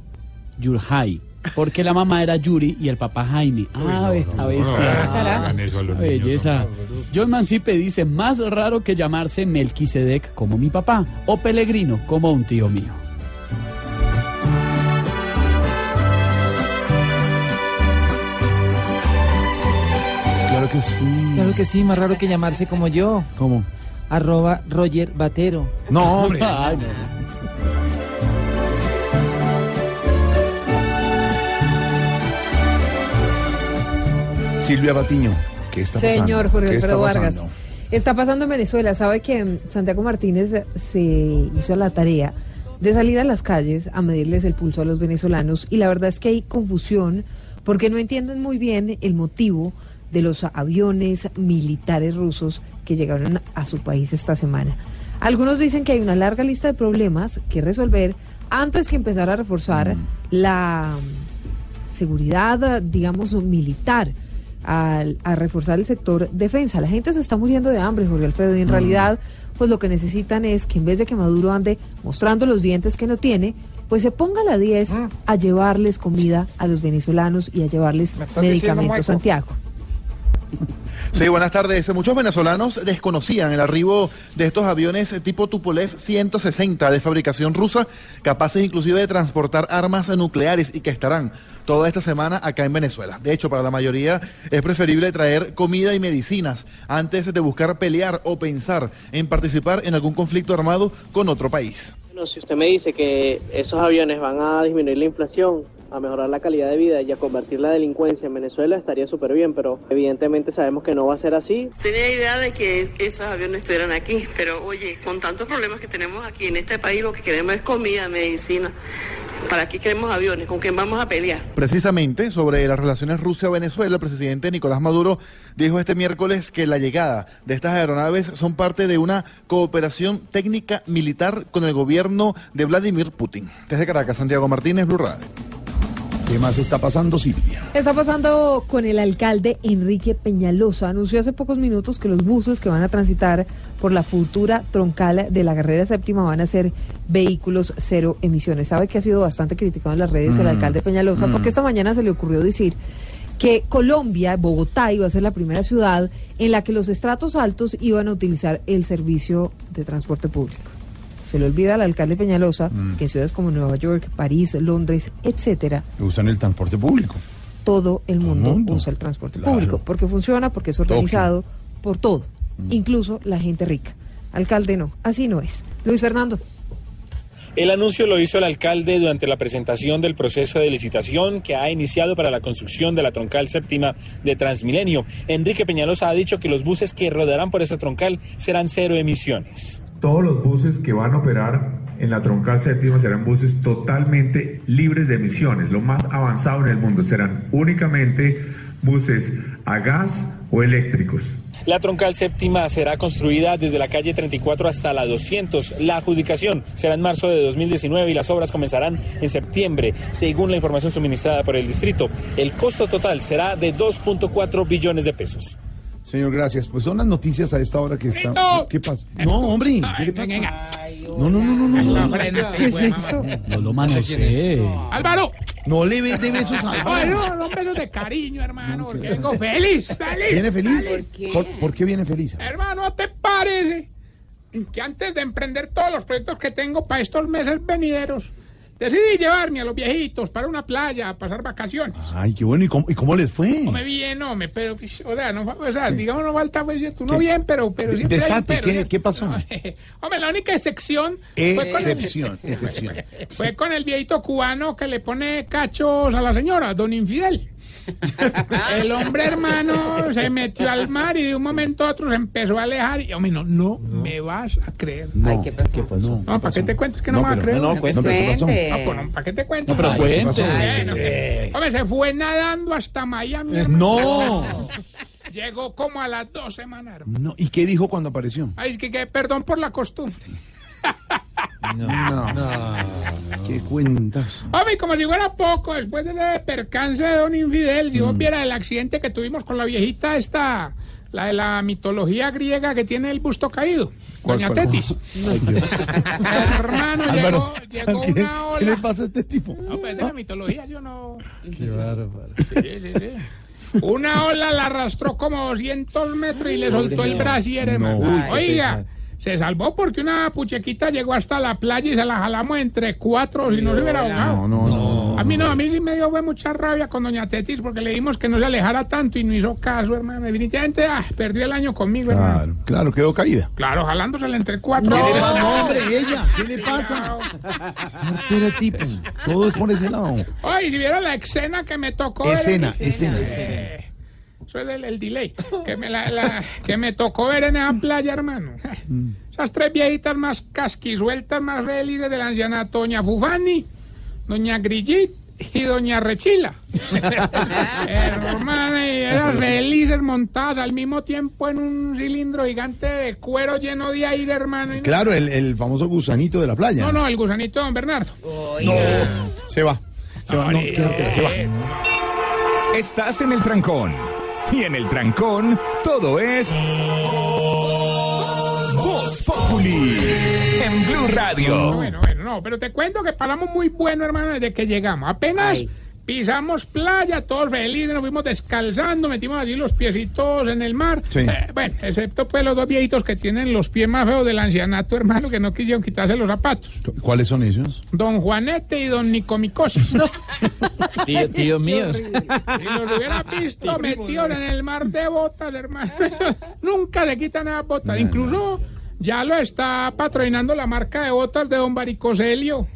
[SPEAKER 11] Yurhai. Porque la mamá era Yuri y el papá Jaime. Ah, ve, a ver,
[SPEAKER 6] no, no, hagan eso a los
[SPEAKER 11] qué
[SPEAKER 6] niños,
[SPEAKER 11] belleza. John Mancipe dice, más raro que llamarse Melquisedec como mi papá o Pellegrino como un tío mío.
[SPEAKER 5] Claro que sí.
[SPEAKER 12] Claro que sí, más raro que llamarse como yo.
[SPEAKER 11] ¿Cómo?
[SPEAKER 12] Arroba Roger Batero.
[SPEAKER 5] No, hombre.
[SPEAKER 11] Ay, no.
[SPEAKER 5] Silvia Batiño, ¿qué está pasando?
[SPEAKER 8] Señor Jorge
[SPEAKER 5] ¿Qué está
[SPEAKER 8] Alfredo Vargas. Está pasando en Venezuela. Sabe que Santiago Martínez se hizo la tarea de salir a las calles a medirles el pulso a los venezolanos y la verdad es que hay confusión porque no entienden muy bien el motivo de los aviones militares rusos que llegaron a su país esta semana. Algunos dicen que hay una larga lista de problemas que resolver antes que empezar a reforzar la mm, seguridad, digamos, militar, al- a reforzar el sector defensa. La gente se está muriendo de hambre, Jorge Alfredo, y en realidad, pues lo que necesitan es que en vez de que Maduro ande mostrando los dientes que no tiene, pues se ponga a la 10 a llevarles comida a los venezolanos y a llevarles
[SPEAKER 12] diciendo,
[SPEAKER 8] medicamentos,
[SPEAKER 12] Michael?
[SPEAKER 8] Santiago.
[SPEAKER 32] Sí, buenas tardes. Muchos venezolanos desconocían el arribo de estos aviones tipo Tupolev 160 de fabricación rusa, capaces inclusive de transportar armas nucleares y que estarán toda esta semana acá en Venezuela. De hecho, para la mayoría es preferible traer comida y medicinas antes de buscar pelear o pensar en participar en algún conflicto armado con otro país.
[SPEAKER 33] Bueno, si usted me dice que esos aviones van a disminuir la inflación, a mejorar la calidad de vida y a convertir la delincuencia en Venezuela, estaría súper bien, pero evidentemente sabemos que no va a ser así.
[SPEAKER 34] Tenía idea de que esos aviones estuvieran aquí, pero oye, con tantos problemas que tenemos aquí en este país, lo que queremos es comida, medicina. ¿Para qué queremos aviones? ¿Con quién vamos a pelear?
[SPEAKER 32] Precisamente sobre las relaciones Rusia-Venezuela, el presidente Nicolás Maduro dijo este miércoles que la llegada de estas aeronaves son parte de una cooperación técnica militar con el gobierno de Vladimir Putin. Desde Caracas, Santiago Martínez, Blue Radio.
[SPEAKER 5] ¿Qué más está pasando, Silvia?
[SPEAKER 8] Está pasando con el alcalde Enrique Peñalosa. Anunció hace pocos minutos que los buses que van a transitar por la futura troncal de la carrera séptima van a ser vehículos cero emisiones. Sabe que ha sido bastante criticado en las redes el
[SPEAKER 35] Mm,
[SPEAKER 8] alcalde Peñalosa
[SPEAKER 35] mm.
[SPEAKER 8] porque esta mañana se le ocurrió decir que Colombia, Bogotá, iba a ser la primera ciudad en la que los estratos altos iban a utilizar el servicio de transporte público. Se le olvida al alcalde Peñalosa
[SPEAKER 5] Mm.
[SPEAKER 8] que en ciudades como Nueva York, París, Londres, etcétera,
[SPEAKER 5] Usan el transporte público.
[SPEAKER 8] todo el mundo,
[SPEAKER 5] mundo.
[SPEAKER 8] usa el transporte
[SPEAKER 5] Claro.
[SPEAKER 8] público, porque funciona, porque es organizado, por todo,
[SPEAKER 5] Mm.
[SPEAKER 8] incluso la gente rica. Alcalde no, así no es. Luis Fernando.
[SPEAKER 36] El anuncio lo hizo el alcalde durante la presentación del proceso de licitación que ha iniciado para la construcción de la troncal séptima de Transmilenio. Enrique Peñalosa ha dicho que los buses que rodarán por esa troncal serán cero emisiones.
[SPEAKER 37] Todos los buses que van a operar en la troncal séptima serán buses totalmente libres de emisiones, lo más avanzado en el mundo. Serán únicamente buses a gas o eléctricos.
[SPEAKER 36] La troncal séptima será construida desde la calle 34 hasta la 200. La adjudicación será en marzo de 2019 y las obras comenzarán en septiembre, según la información suministrada por el distrito. El costo total será de 2.4 billones de pesos.
[SPEAKER 5] Señor, gracias. Pues son las noticias a esta hora que están. ¿Qué pasa? No, hombre, ¿qué le pasa? No, no, no, no, no. No.
[SPEAKER 29] frente,
[SPEAKER 5] ¿Qué es
[SPEAKER 29] güey,
[SPEAKER 5] eso?
[SPEAKER 11] No lo manosee.
[SPEAKER 29] Álvaro.
[SPEAKER 5] No le ve de besos a Álvaro.
[SPEAKER 29] no, no, besos de cariño, hermano. porque vengo feliz, feliz.
[SPEAKER 5] ¿Viene feliz?
[SPEAKER 29] feliz.
[SPEAKER 5] ¿Por, por qué viene feliz?
[SPEAKER 29] Hermano, ¿te parece que antes de emprender todos los proyectos que tengo para estos meses venideros, decidí llevarme a los viejitos para una playa a pasar vacaciones?
[SPEAKER 5] Ay, qué bueno. ¿Y cómo, y cómo les fue?
[SPEAKER 29] No me bien, no me, pero, pues, o sea, no, o sea digamos, no falta, pues, tú no bien, pero, pero siempre hay un
[SPEAKER 5] Desate,
[SPEAKER 29] pero,
[SPEAKER 5] ¿qué, qué pasó?
[SPEAKER 29] Hombre, la única excepción fue con, el,
[SPEAKER 5] Excepción, excepción.
[SPEAKER 29] fue con el viejito cubano que le pone cachos a la señora, don Infidel. El hombre hermano se metió al mar y de un momento a otro se empezó a alejar y, hombre, no, no, me vas a creer.
[SPEAKER 5] No, ¿qué pasó?
[SPEAKER 29] No, ¿para qué te cuento? Es que no,
[SPEAKER 5] No,
[SPEAKER 29] me vas a creer.
[SPEAKER 5] no, no, cuente. No, pero ¿qué pasó?
[SPEAKER 29] Ah, pues no, ¿para qué te cuento?
[SPEAKER 5] No, pero
[SPEAKER 29] Ay,
[SPEAKER 5] cuente.
[SPEAKER 29] ¿qué pasó?
[SPEAKER 5] Ay, eh.
[SPEAKER 29] Hombre, se fue nadando hasta Miami.
[SPEAKER 5] Eh, no.
[SPEAKER 29] Llegó como a las dos semanas, hermano.
[SPEAKER 5] No, ¿Y qué dijo cuando apareció?
[SPEAKER 29] Ay, es que, que perdón por la costumbre.
[SPEAKER 5] No, ¿Qué cuentas?
[SPEAKER 29] Hombre, como si fuera poco, después del percance de Don Infidel, si
[SPEAKER 5] Mm.
[SPEAKER 29] vos viera el accidente que tuvimos con la viejita esta, la de la mitología griega que tiene el busto caído,
[SPEAKER 5] ¿Cuál,
[SPEAKER 29] Doña
[SPEAKER 5] cuál?
[SPEAKER 29] Tetis.
[SPEAKER 5] Ay, Dios.
[SPEAKER 29] Hermano,
[SPEAKER 5] Álvaro,
[SPEAKER 29] llegó, llegó
[SPEAKER 5] ¿qué-
[SPEAKER 29] una ola.
[SPEAKER 5] ¿Qué le pasa a este tipo?
[SPEAKER 29] No, pues de la mitología, yo no...
[SPEAKER 7] Qué bárbaro.
[SPEAKER 29] Sí, sí, sí. Una ola la arrastró como 200 metros y le soltó el brasier, hermano.
[SPEAKER 7] Uy, qué
[SPEAKER 29] Oiga, se salvó porque una puchequita llegó hasta la playa y se la jalamos entre cuatro, si no se hubiera ahogado.
[SPEAKER 5] No, no, no.
[SPEAKER 29] A mí no, a mí sí me dio mucha rabia con Doña Tetis porque le dimos que no se alejara tanto y no hizo caso, hermano. Definitivamente ah, perdió el año conmigo, hermano.
[SPEAKER 5] Claro, claro, quedó caída.
[SPEAKER 29] Claro, jalándosela entre cuatro.
[SPEAKER 5] ¿Qué le pasa? No, hombre, ella, ¿qué le pasa? Martera tipo, todo es por ese lado.
[SPEAKER 29] Ay, si viera la escena que me tocó.
[SPEAKER 5] Escena, escena,
[SPEAKER 29] Eh,
[SPEAKER 5] escena.
[SPEAKER 29] Eso es el, el delay. Que me, la- la- que me tocó ver en esa playa, hermano. Esas tres viejitas más casquisueltas, más felices del ancianato. Doña Fufani, Doña Grillit y Doña Rechila. Hermana, y eran felices montadas al mismo tiempo en un cilindro gigante de cuero lleno de aire, hermano.
[SPEAKER 5] Claro, el, el famoso gusanito de la playa.
[SPEAKER 29] No, no, el gusanito de don Bernardo.
[SPEAKER 5] No, se va. Se va, no, quédatela, se va.
[SPEAKER 3] Estás en el trancón. Y en el trancón, todo es. Voz Populi. En Blue Radio.
[SPEAKER 29] Bueno, bueno, no, pero te cuento que paramos muy bueno, hermano, desde que llegamos. Apenas pisamos playa, todos felices, nos fuimos descalzando, metimos allí los piecitos en el mar.
[SPEAKER 5] Sí.
[SPEAKER 29] Eh, bueno, excepto pues los dos viejitos que tienen los pies más feos del ancianato, hermano, que no quisieron quitarse los zapatos.
[SPEAKER 5] ¿Cuáles son ellos?
[SPEAKER 29] Don Juanete y don Nicomicosis.
[SPEAKER 38] Tío, tío míos.
[SPEAKER 29] Si los hubiera visto metidos en el mar de botas, hermano. Nunca le quitan esas botas. Incluso ya lo está patrocinando la marca de botas de don Baricoselio.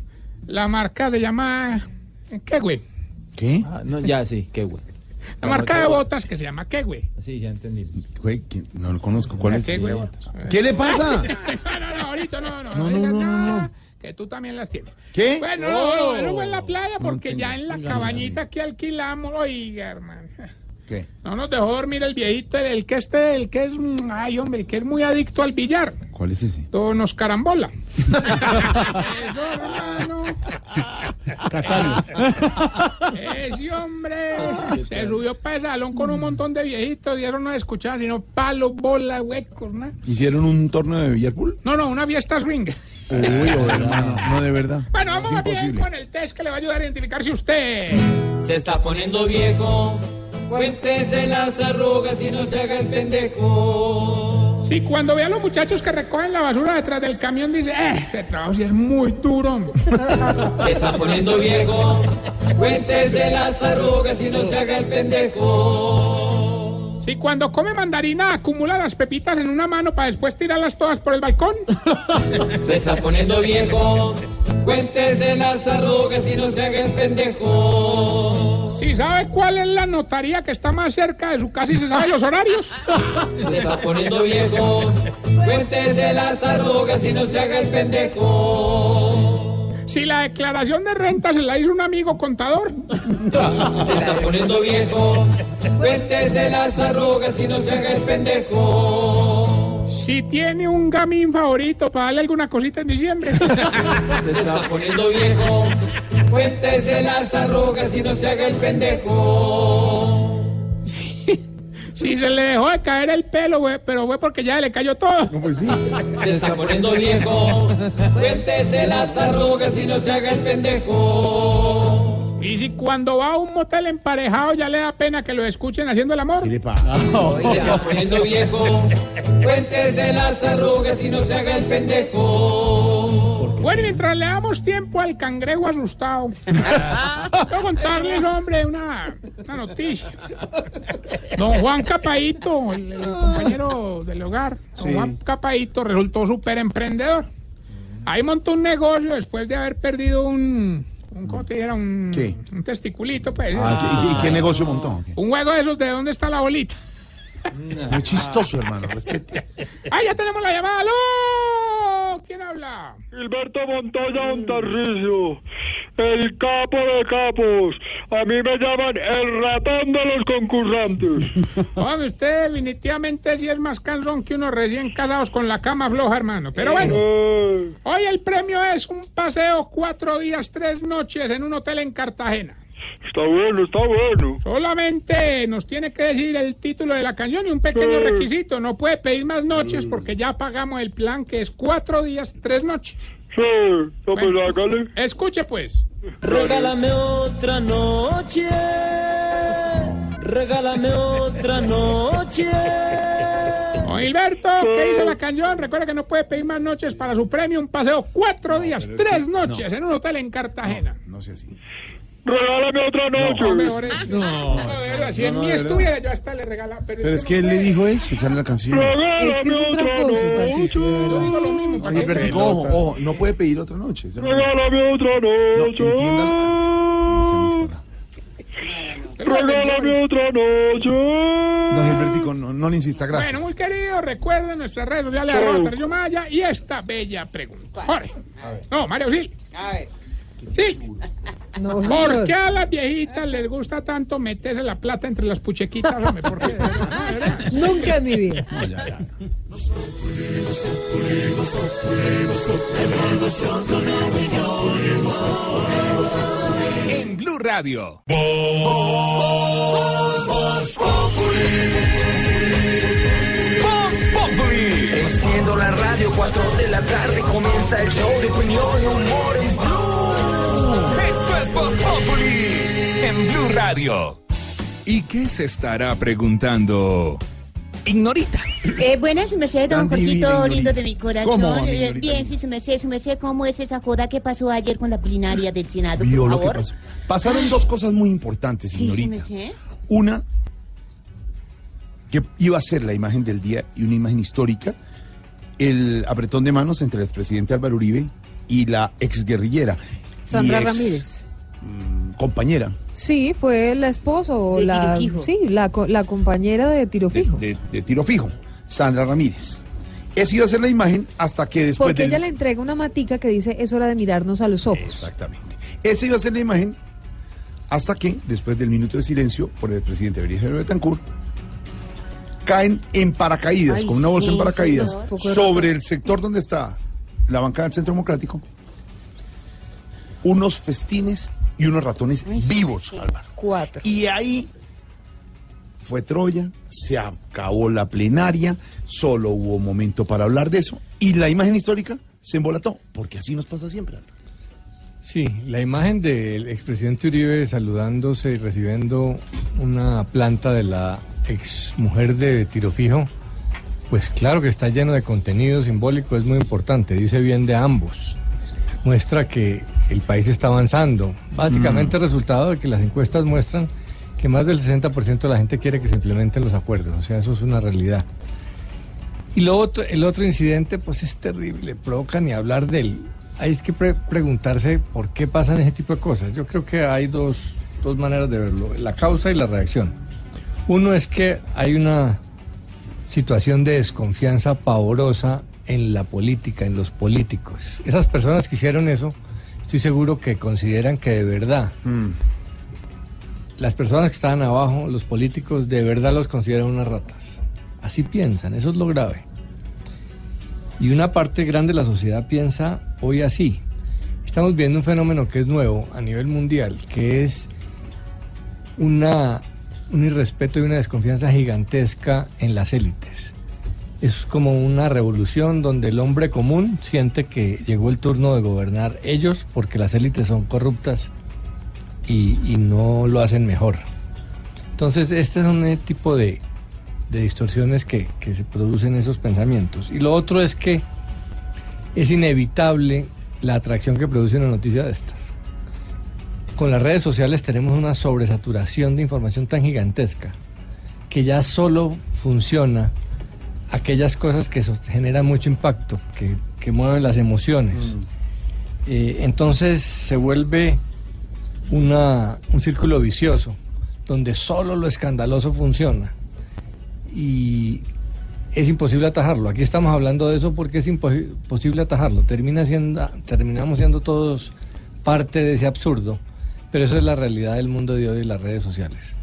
[SPEAKER 29] La marca se llama... ¿Qué, güey?
[SPEAKER 5] ¿Qué?
[SPEAKER 38] Ah, no, ya sí, qué güey.
[SPEAKER 29] La marca de botas que se llama ¿Qué, güey?
[SPEAKER 38] Sí, ya entendí.
[SPEAKER 5] Güey, no lo conozco. ¿Cuál es?
[SPEAKER 29] ¿Qué, güey? botas?
[SPEAKER 5] ¿Qué le pasa?
[SPEAKER 29] no, no, no, ahorita no, no,
[SPEAKER 5] No,
[SPEAKER 29] no, que tú también las tienes.
[SPEAKER 5] ¿Qué?
[SPEAKER 29] Bueno, no, en la playa porque ya en la cabañita que alquilamos, oiga, hermano.
[SPEAKER 5] ¿Qué?
[SPEAKER 29] No nos dejó dormir el viejito, el que este, el que es, ay hombre, el que es muy adicto al billar.
[SPEAKER 5] ¿Cuál es ese?
[SPEAKER 29] Todo nos carambola. Eso, hermano. Ese hombre se subió para el salón con un montón de viejitos y eso no escuchaba sino palos, bolas, huecos, ¿no?
[SPEAKER 5] ¿Hicieron un torneo de billarpool?
[SPEAKER 29] No, no, una fiesta swing.
[SPEAKER 5] Uy, hermano, no de verdad.
[SPEAKER 29] Bueno, vamos más bien con el test que le va a ayudar a identificar si usted
[SPEAKER 27] Se está poniendo viejo. Cuéntese las arrugas y no se haga el pendejo.
[SPEAKER 29] Si cuando ve a los muchachos que recogen la basura detrás del camión dice, eh, ese trabajo sí es muy duro. hombre".
[SPEAKER 27] Se está poniendo viejo. Cuéntese las arrugas y no se haga el pendejo.
[SPEAKER 29] Si cuando come mandarina acumula las pepitas en una mano para después tirarlas todas por el balcón.
[SPEAKER 27] Se está poniendo viejo. Cuéntese las arrugas y no se haga el pendejo.
[SPEAKER 29] Si sabe cuál es la notaría que está más cerca de su casa y se sabe los horarios.
[SPEAKER 27] Se está poniendo viejo. Cuéntese las arrugas y no se haga el pendejo.
[SPEAKER 29] Si la declaración de renta se la hizo un amigo contador.
[SPEAKER 27] Se está poniendo viejo. Cuéntese las arrugas y no se haga el pendejo.
[SPEAKER 29] Si tiene un gamín favorito para darle alguna cosita en diciembre.
[SPEAKER 27] Se está poniendo viejo. Cuéntese las arrugas y no se haga el pendejo.
[SPEAKER 29] Si se le dejó de caer el pelo, güey, pero fue porque ya le cayó todo.
[SPEAKER 5] pues sí.
[SPEAKER 27] Se está poniendo viejo. Cuéntese las arrugas y no se haga el pendejo.
[SPEAKER 29] Y si cuando va a un motel emparejado ya le da pena que lo escuchen haciendo el amor.
[SPEAKER 5] ¿Qué le pasa?
[SPEAKER 27] Se está poniendo viejo. Cuéntese las arrugas y no se haga el pendejo.
[SPEAKER 29] Bueno, y mientras le damos tiempo al cangrejo asustado, quiero contarles, hombre, una, una noticia. Don Juan Capaito, el, el compañero del hogar, don
[SPEAKER 5] Sí.
[SPEAKER 29] Juan Capaito resultó súper emprendedor. Ahí montó un negocio después de haber perdido un, un ¿cómo te dijera? Un,
[SPEAKER 5] ¿Qué?
[SPEAKER 29] un testiculito, pues.
[SPEAKER 5] Ah, ¿y, y qué negocio montó? ¿Qué?
[SPEAKER 29] Un juego de esos de dónde está la bolita.
[SPEAKER 5] Muy chistoso, hermano. Respete.
[SPEAKER 29] ¡Ah, ya tenemos la llamada! ¡Aló! ¿Quién habla?
[SPEAKER 39] Gilberto Montoya Ontarricio, el capo de capos. A mí me llaman el ratón de los concursantes.
[SPEAKER 29] Hombre, usted definitivamente sí es más cansón que unos recién casados con la cama floja, hermano. Pero bueno,
[SPEAKER 39] Eh,
[SPEAKER 29] hoy el premio es un paseo cuatro días, tres noches en un hotel en Cartagena.
[SPEAKER 39] Está bueno, está bueno.
[SPEAKER 29] Solamente nos tiene que decir el título de la canción y un pequeño
[SPEAKER 39] Sí.
[SPEAKER 29] requisito. No puede pedir más noches porque ya pagamos el plan que es cuatro días, tres noches.
[SPEAKER 39] Sí, no, pues
[SPEAKER 29] Bueno. Escuche pues.
[SPEAKER 27] Regálame otra noche. Regálame otra noche.
[SPEAKER 29] Don Gilberto, ¿qué dice la canción? Recuerda que no puede pedir más noches para su premio. Un paseo cuatro días, tres noches en un hotel en Cartagena.
[SPEAKER 5] No sea así.
[SPEAKER 39] Regálame otra noche.
[SPEAKER 29] No, mejor es- no, de verdad, si
[SPEAKER 5] No,
[SPEAKER 29] en
[SPEAKER 5] no,
[SPEAKER 29] mí estuviera, yo hasta le regalaba. Pero,
[SPEAKER 5] Pero es que él le dijo eso, esa es la canción.
[SPEAKER 8] Es que es Tarcisio, de
[SPEAKER 29] Yo digo lo mismo.
[SPEAKER 5] ojo, ojo, no puede pedir otra noche. No-
[SPEAKER 39] Regálame otra noche. Regálame otra noche.
[SPEAKER 5] No, Gilbertico, no, no le insista, gracias.
[SPEAKER 29] Bueno, muy querido, recuerden nuestras redes sociales,
[SPEAKER 39] Sí.
[SPEAKER 29] arroba Maya, y esta bella pregunta. Jorge. No, Mario Sil. Sí.
[SPEAKER 8] No,
[SPEAKER 29] ¿Por qué a las viejitas les gusta tanto meterse la plata entre las puchequitas.
[SPEAKER 8] Nunca en mi vida.
[SPEAKER 3] En Blue Radio.
[SPEAKER 4] Enciendo la radio, 4 de la tarde comienza el show de opinión y humor en Blue.
[SPEAKER 3] ¿Y qué se estará preguntando? Ignorita.
[SPEAKER 40] Eh, buenas, su merced, don Jorgito, lindo de mi corazón.
[SPEAKER 3] ¿Cómo, mi
[SPEAKER 40] Eh, bien, sí, su merced, su merced, ¿cómo es esa joda que pasó ayer con la plenaria del Senado,
[SPEAKER 5] Vio
[SPEAKER 40] por
[SPEAKER 5] lo que
[SPEAKER 40] favor?
[SPEAKER 5] pasó. Pasaron dos cosas muy importantes,
[SPEAKER 40] Sí, su merced.
[SPEAKER 5] Una, que iba a ser la imagen del día y una imagen histórica, el apretón de manos entre el expresidente Álvaro Uribe y la exguerrillera. y
[SPEAKER 8] Sandra
[SPEAKER 5] ex,
[SPEAKER 8] Ramírez.
[SPEAKER 5] mm, compañera
[SPEAKER 8] Sí, fue la esposa o
[SPEAKER 40] De
[SPEAKER 8] la, sí, la, la compañera de tiro
[SPEAKER 5] de,
[SPEAKER 8] fijo.
[SPEAKER 5] de- de tiro fijo, Sandra Ramírez. Esa iba a ser la imagen hasta que después
[SPEAKER 8] Porque
[SPEAKER 5] del-
[SPEAKER 8] ella le entrega una matica que dice es hora de mirarnos a los ojos.
[SPEAKER 5] Exactamente. Esa iba a ser la imagen hasta que, después del minuto de silencio por el presidente Belisario Betancourt, caen en paracaídas,
[SPEAKER 8] Ay,
[SPEAKER 5] con una bolsa
[SPEAKER 8] sí,
[SPEAKER 5] en paracaídas,
[SPEAKER 8] señor. De
[SPEAKER 5] sobre el sector donde está la bancada del Centro Democrático, unos festines y unos ratones vivos, Álvaro.
[SPEAKER 8] Cuatro.
[SPEAKER 5] Y ahí fue Troya, se acabó la plenaria, solo hubo momento para hablar de eso, y la imagen histórica se embolató, porque así nos pasa siempre. Álvaro.
[SPEAKER 7] Sí, la imagen del expresidente Uribe saludándose y recibiendo una planta de la ex mujer de tiro fijo, pues claro que está lleno de contenido simbólico, es muy importante, dice bien de ambos. Muestra que el país está avanzando. Básicamente el resultado de que las encuestas muestran que más del 60% de la gente quiere que se implementen los acuerdos, o sea, eso es una realidad. Y lo otro, el otro incidente, pues es terrible, provoca ni hablar de él. Hay que pre- preguntarse por qué pasan ese tipo de cosas. Yo creo que hay dos, dos maneras de verlo, la causa y la reacción. Uno es que hay una situación de desconfianza pavorosa en la política, en los políticos. Esas personas que hicieron eso, estoy seguro que consideran que de verdad las personas que estaban abajo, los políticos, de verdad los consideran unas ratas. Así piensan, eso es lo grave. Y una parte grande de la sociedad piensa hoy así. Estamos viendo un fenómeno que es nuevo a nivel mundial, que es una, un irrespeto y una desconfianza gigantesca en las élites. Es como una revolución donde el hombre común siente que llegó el turno de gobernar ellos porque las élites son corruptas y, no lo hacen mejor. Entonces, este es un tipo de, distorsiones que, que se producen en esos pensamientos. Y lo otro es que es inevitable la atracción que produce una noticia de estas. Con las redes sociales tenemos una sobresaturación de información tan gigantesca que ya solo funciona aquellas cosas que generan mucho impacto, que, que mueven las emociones. Eh, entonces se vuelve una, un círculo vicioso, donde solo lo escandaloso funciona. Y es imposible atajarlo. Aquí estamos hablando de eso porque es imposi- imposible atajarlo. Termina siendo, terminamos siendo todos parte de ese absurdo, pero eso es la realidad del mundo de hoy y las redes sociales.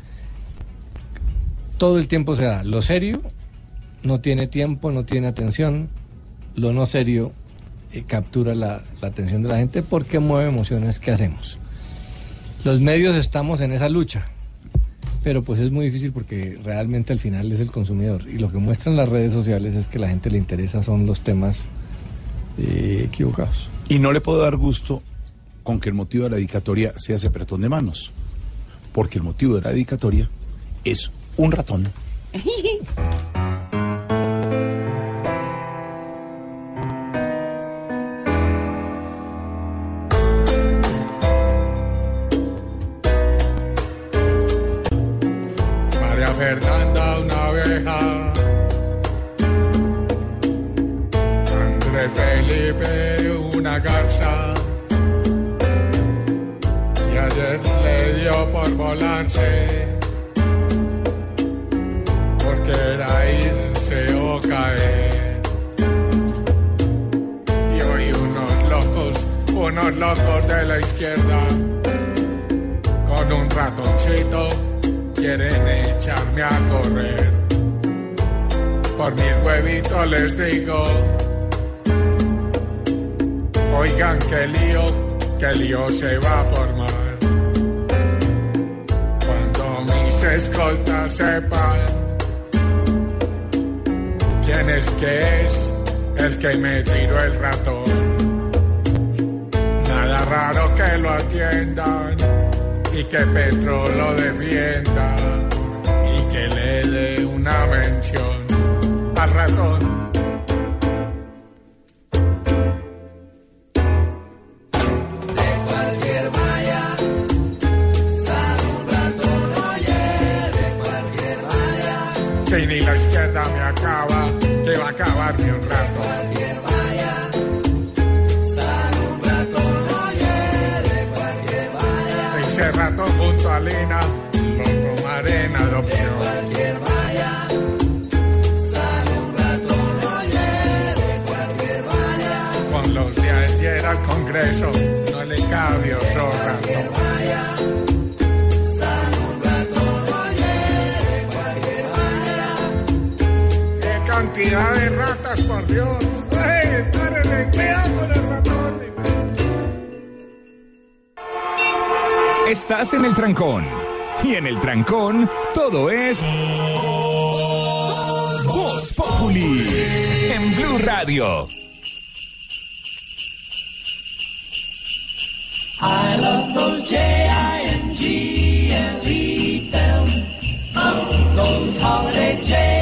[SPEAKER 7] Todo el tiempo se da. Lo serio no tiene tiempo, no tiene atención. Lo no serio eh, captura la, la atención de la gente porque mueve emociones que hacemos. Los medios estamos en esa lucha, pero pues es muy difícil porque realmente al final es el consumidor. Y lo que muestran las redes sociales es que a la gente le interesa son los temas eh, equivocados.
[SPEAKER 5] Y no le puedo dar gusto con que el motivo de la dedicatoria sea ese apretón de manos, porque el motivo de la dedicatoria es un ratón.
[SPEAKER 30] Felipe, una garza. Y ayer le dio por volarse. Porque era irse o caer. Y hoy unos locos, unos locos de la izquierda. Con un ratoncito quieren echarme a correr. Por mis huevitos les digo, oigan qué lío, qué lío se va a formar. Cuando mis escoltas sepan quién es que es el que me tiró el ratón. Nada raro que lo atiendan y que Petro lo defienda y que le dé una mención al ratón. Cantidad de ratas, por Dios! ¡Ey, párenle, cuidado con el ratón!
[SPEAKER 3] Estás en el trancón. Y en el trancón, todo es. Voz Populi. En Blue Radio.
[SPEAKER 4] I love those J-I-N-G-L-E bells. Those holiday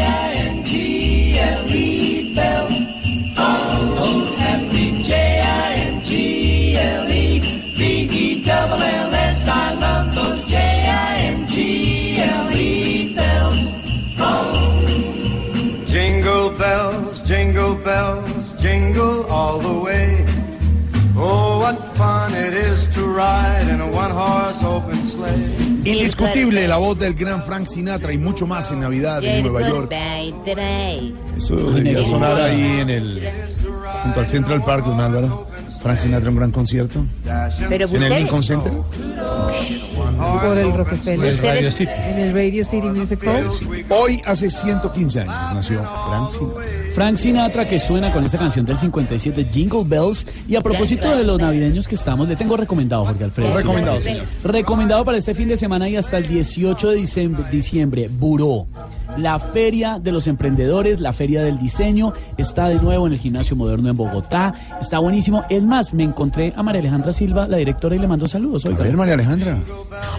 [SPEAKER 5] Indiscutible la voz del gran Frank Sinatra y mucho más en Navidad en Nueva York. Eso debería sonar ahí en el junto al Central Park, don Álvaro. Frank Sinatra un gran concierto.
[SPEAKER 8] Pero
[SPEAKER 5] en el Lincoln Center.
[SPEAKER 8] Por el Rockefeller.
[SPEAKER 5] El Radio City.
[SPEAKER 8] En el Radio City Music Hall.
[SPEAKER 5] Hoy hace 115 años nació Frank Sinatra.
[SPEAKER 11] Frank Sinatra que suena con esta canción del 57 Jingle Bells y a propósito de los navideños que estamos le tengo recomendado Jorge Alfredo.
[SPEAKER 5] Recomendado, señor.
[SPEAKER 11] Recomendado para este fin de semana y hasta el 18 de diciembre, diciembre Buró. La feria de los emprendedores, la feria del diseño, está de nuevo en el gimnasio moderno en Bogotá. Está buenísimo. Es más, me encontré a María Alejandra Silva, la directora, y le mando saludos. Oiga.
[SPEAKER 5] A ver, María Alejandra.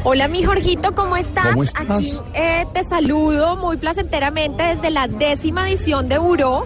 [SPEAKER 41] Hola, mi Jorgito, ¿cómo estás?
[SPEAKER 5] ¿Cómo estás?
[SPEAKER 41] Aquí eh, te saludo muy placenteramente desde la décima edición de Buró.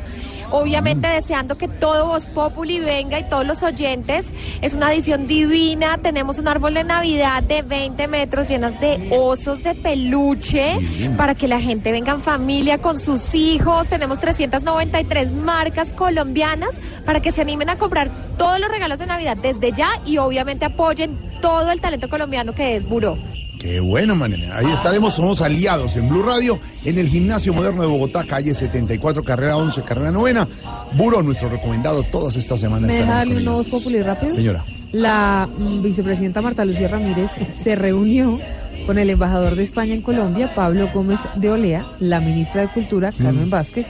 [SPEAKER 41] Obviamente deseando que todo Voz Populi venga y todos los oyentes. Es una edición divina. Tenemos un árbol de Navidad de 20 metros llenas de osos de peluche para que la gente venga en familia con sus hijos. Tenemos 393 marcas colombianas para que se animen a comprar todos los regalos de Navidad desde ya y obviamente apoyen todo el talento colombiano que es Buró.
[SPEAKER 5] Qué bueno, manera. Ahí estaremos, somos aliados en Blue Radio, en el Gimnasio Moderno de Bogotá, calle 74, carrera 11, carrera novena. Buro, nuestro recomendado todas estas semanas.
[SPEAKER 8] ¿Me deja darle un. Voz Populi rápido?
[SPEAKER 5] Señora.
[SPEAKER 8] La mm, vicepresidenta Marta Lucía Ramírez se reunió con el embajador de España en Colombia, Pablo Gómez de Olea, la ministra de Cultura, Carmen Vázquez,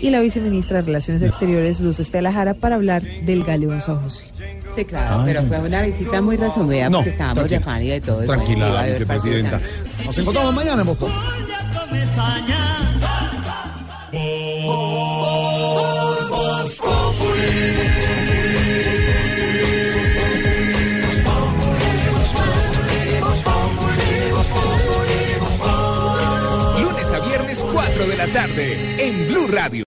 [SPEAKER 8] y la viceministra de Relaciones Exteriores, Luz Estela Jara, para hablar del Galeón San José.
[SPEAKER 42] Sí, claro,
[SPEAKER 5] Ay,
[SPEAKER 42] pero fue una visita muy resumida
[SPEAKER 5] No,
[SPEAKER 42] porque estábamos de afán y de todo.
[SPEAKER 5] Tranquila, vicepresidenta. Nos encontramos mañana en.
[SPEAKER 3] Lunes a viernes, 4 de la tarde. En Blue Radio.